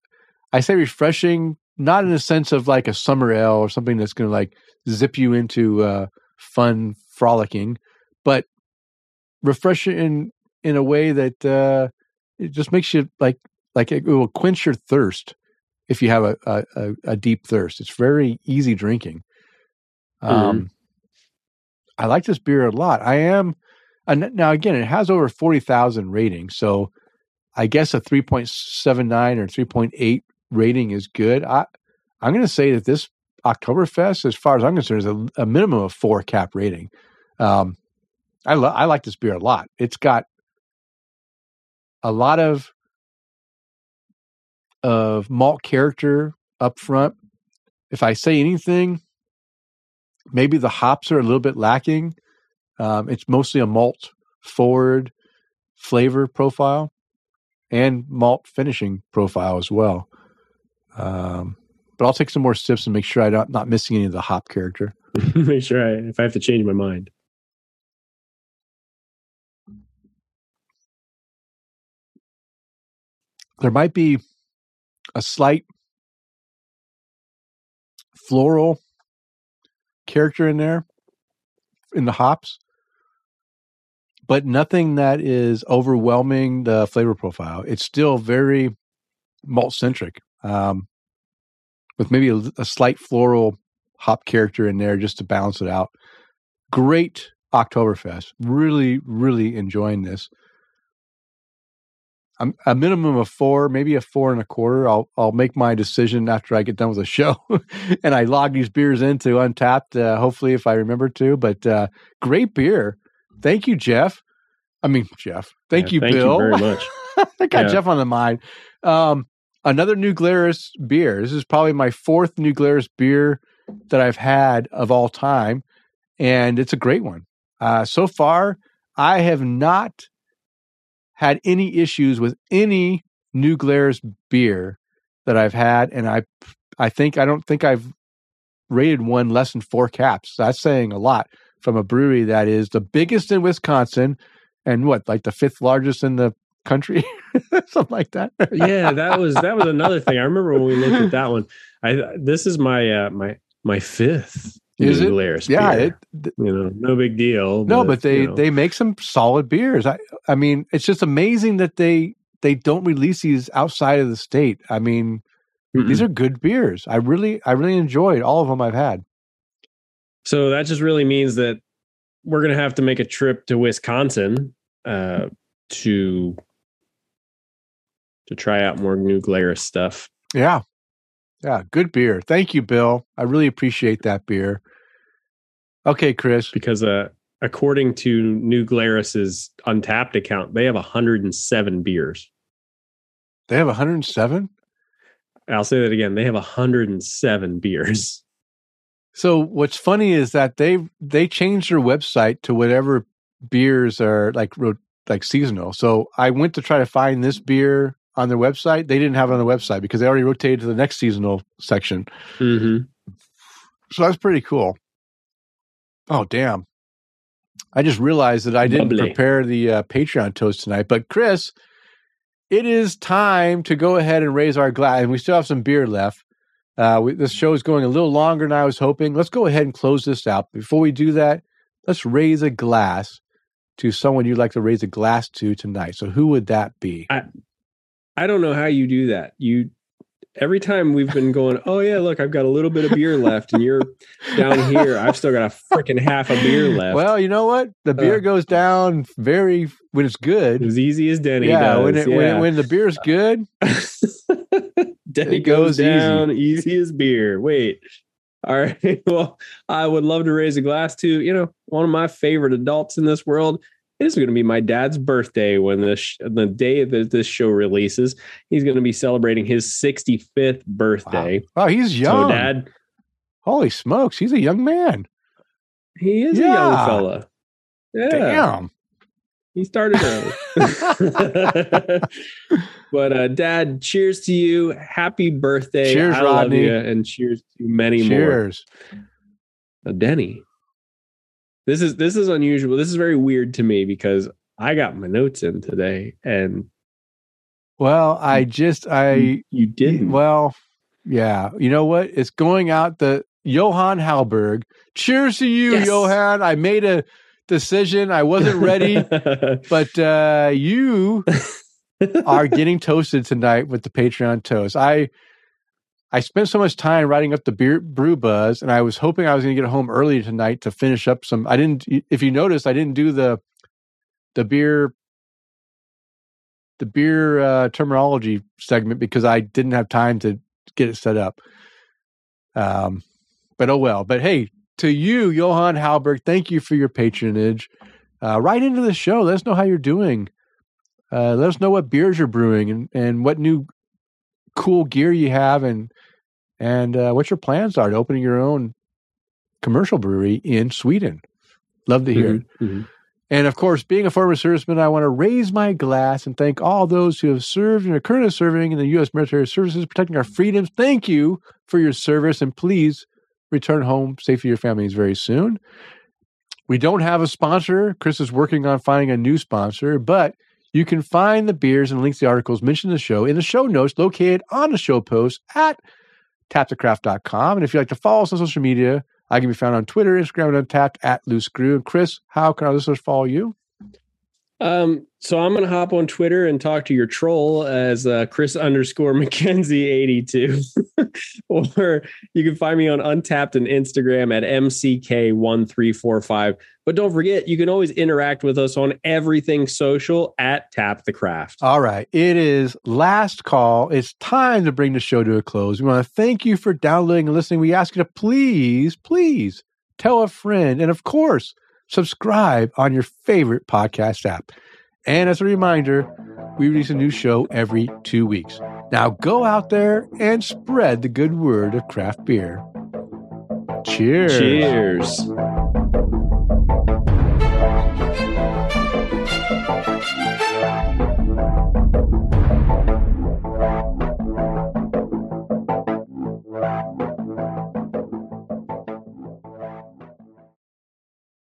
I say refreshing, not in the sense of like a summer ale or something that's going to like zip you into uh, fun frolicking, but refreshing in in a way that uh, it just makes you like like it will quench your thirst if you have a a, a, a deep thirst. It's very easy drinking. Um, I like this beer a lot. I am and now again, it has over forty thousand ratings, so I guess a three point seven nine or three point eight rating is good. I I'm going to say that this Oktoberfest, as far as I'm concerned, is a, a minimum of four cap rating. Um, I lo- I like this beer a lot. It's got a lot of of malt character up front. If I say anything, maybe the hops are a little bit lacking. Um, it's mostly a malt forward flavor profile and malt finishing profile as well. Um, but I'll take some more sips and make sure I'm not, not missing any of the hop character. [laughs] Make sure I, if I have to change my mind. There might be a slight floral character in there in the hops, but nothing that is overwhelming the flavor profile. It's still very malt centric, um, with maybe a, a slight floral hop character in there just to balance it out. Great Oktoberfest. Really, really enjoying this. I'm, a minimum of four, maybe a four and a quarter. I'll I'll make my decision after I get done with the [laughs] show, and I log these beers into Untappd. Uh, hopefully, if I remember to. But uh, great beer. Thank you, Jeff. I mean Jeff. Thank Yeah, you, thank Bill. you very [laughs] much. I got Yeah. Jeff on the mind. Um, another New Glarus beer. This is probably my fourth New Glarus beer that I've had of all time, and it's a great one. Uh, so far, I have not had any issues with any New Glarus beer that I've had, and I, I think I don't think I've rated one less than four caps. That's saying a lot from a brewery that is the biggest in Wisconsin, and what like the fifth largest in the country, [laughs] something like that. yeah, that was that was another thing. I remember when we looked at that [laughs] one. I this is my uh, my my fifth. Is it? Glarus yeah, it, you know, no big deal. no, but they you know. they make some solid beers. I I mean, it's just amazing that they they don't release these outside of the state. I mean, These are good beers. I really, I really enjoyed all of them I've had. So that just really means that we're going to have to make a trip to Wisconsin uh, to to try out more New Glarus stuff. Yeah, yeah, good beer. Thank you, Bill. I really appreciate that beer. Okay, Chris. Because uh, according to New Glarus's Untappd account, they have 107 beers. They have 107. I'll say that again. They have 107 beers. So what's funny is that they they changed their website to whatever beers are like like seasonal. So I went to try to find this beer on their website. They didn't have it on the website because they already rotated to the next seasonal section. Mm-hmm. So that's pretty cool. Oh damn! I just realized that I didn't Bubbly. prepare the uh, Patreon toast tonight. But Chris, it is time to go ahead and raise our glass, and we still have some beer left. Uh, we, this show is going a little longer than I was hoping. Let's go ahead and close this out. Before we do that, let's raise a glass to someone you'd like to raise a glass to tonight. So who would that be? I, I don't know how you do that. You every time we've been going, oh yeah, look, I've got a little bit of beer left, and you're down here. I've still got a freaking half a beer [laughs] left. Well, you know what? The beer uh, goes down very when it's good, as easy as Denny yeah, does. When it, yeah. when, when the beer's good, [laughs] Denny goes, goes, down easy. easy as beer. Wait. [laughs] All right. Well, I would love to raise a glass to, you know, one of my favorite adults in this world, it is going to be my dad's birthday when this the day that this show releases. He's going to be celebrating his 65th birthday. Wow, wow he's young. So dad, holy smokes, he's a young man. He is yeah. a young fella. Yeah. Damn. He started early. [laughs] [laughs] but uh, dad, cheers to you. Happy birthday. Cheers, I Rodney. and cheers to many cheers. more. Cheers. Denny, this is this is unusual. This is very weird to me because I got my notes in today and well, I just I you, you didn't. Well, yeah. You know what? It's going out the Johan Halberg. Cheers to you, yes. Johan. I made a decision. I wasn't ready, [laughs] but uh, you [laughs] are getting toasted tonight with the Patreon toast. I I spent so much time writing up the beer brew buzz, and I was hoping I was going to get home early tonight to finish up some. I didn't. If you noticed, I didn't do the the beer the beer uh, terminology segment because I didn't have time to get it set up. Um, but oh well. But hey, to you, Johan Halberg, thank you for your patronage. Uh, right into the show. Let us know how you're doing. Uh, let us know what beers you're brewing and, and what new cool gear you have and and uh, what your plans are to opening your own commercial brewery in Sweden. Love to hear mm-hmm, it. Mm-hmm. And of course, being a former serviceman, I want to raise my glass and thank all those who have served and are currently serving in the U.S. military services, protecting our freedoms. Thank you for your service, and please return home safe to your families very soon. We don't have a sponsor. Chris is working on finding a new sponsor, but you can find the beers and links to the articles mentioned in the show in the show notes located on the show post at tapthecraft.com. And if you'd like to follow us on social media, I can be found on Twitter, Instagram, and Untappd at Loose Screw. And Chris, how can our listeners follow you? Um, so I'm gonna hop on Twitter and talk to your troll as uh, Chris underscore McKenzie 82, [laughs] or you can find me on Untappd and Instagram at mck1345. But don't forget, you can always interact with us on everything social at Tap the Craft. All right, it is last call. It's time to bring the show to a close. We want to thank you for downloading and listening. We ask you to please, please tell a friend, and of course subscribe on your favorite podcast app. And as a reminder, we release a new show every two weeks. Now go out there and spread the good word of craft beer. Cheers. Cheers.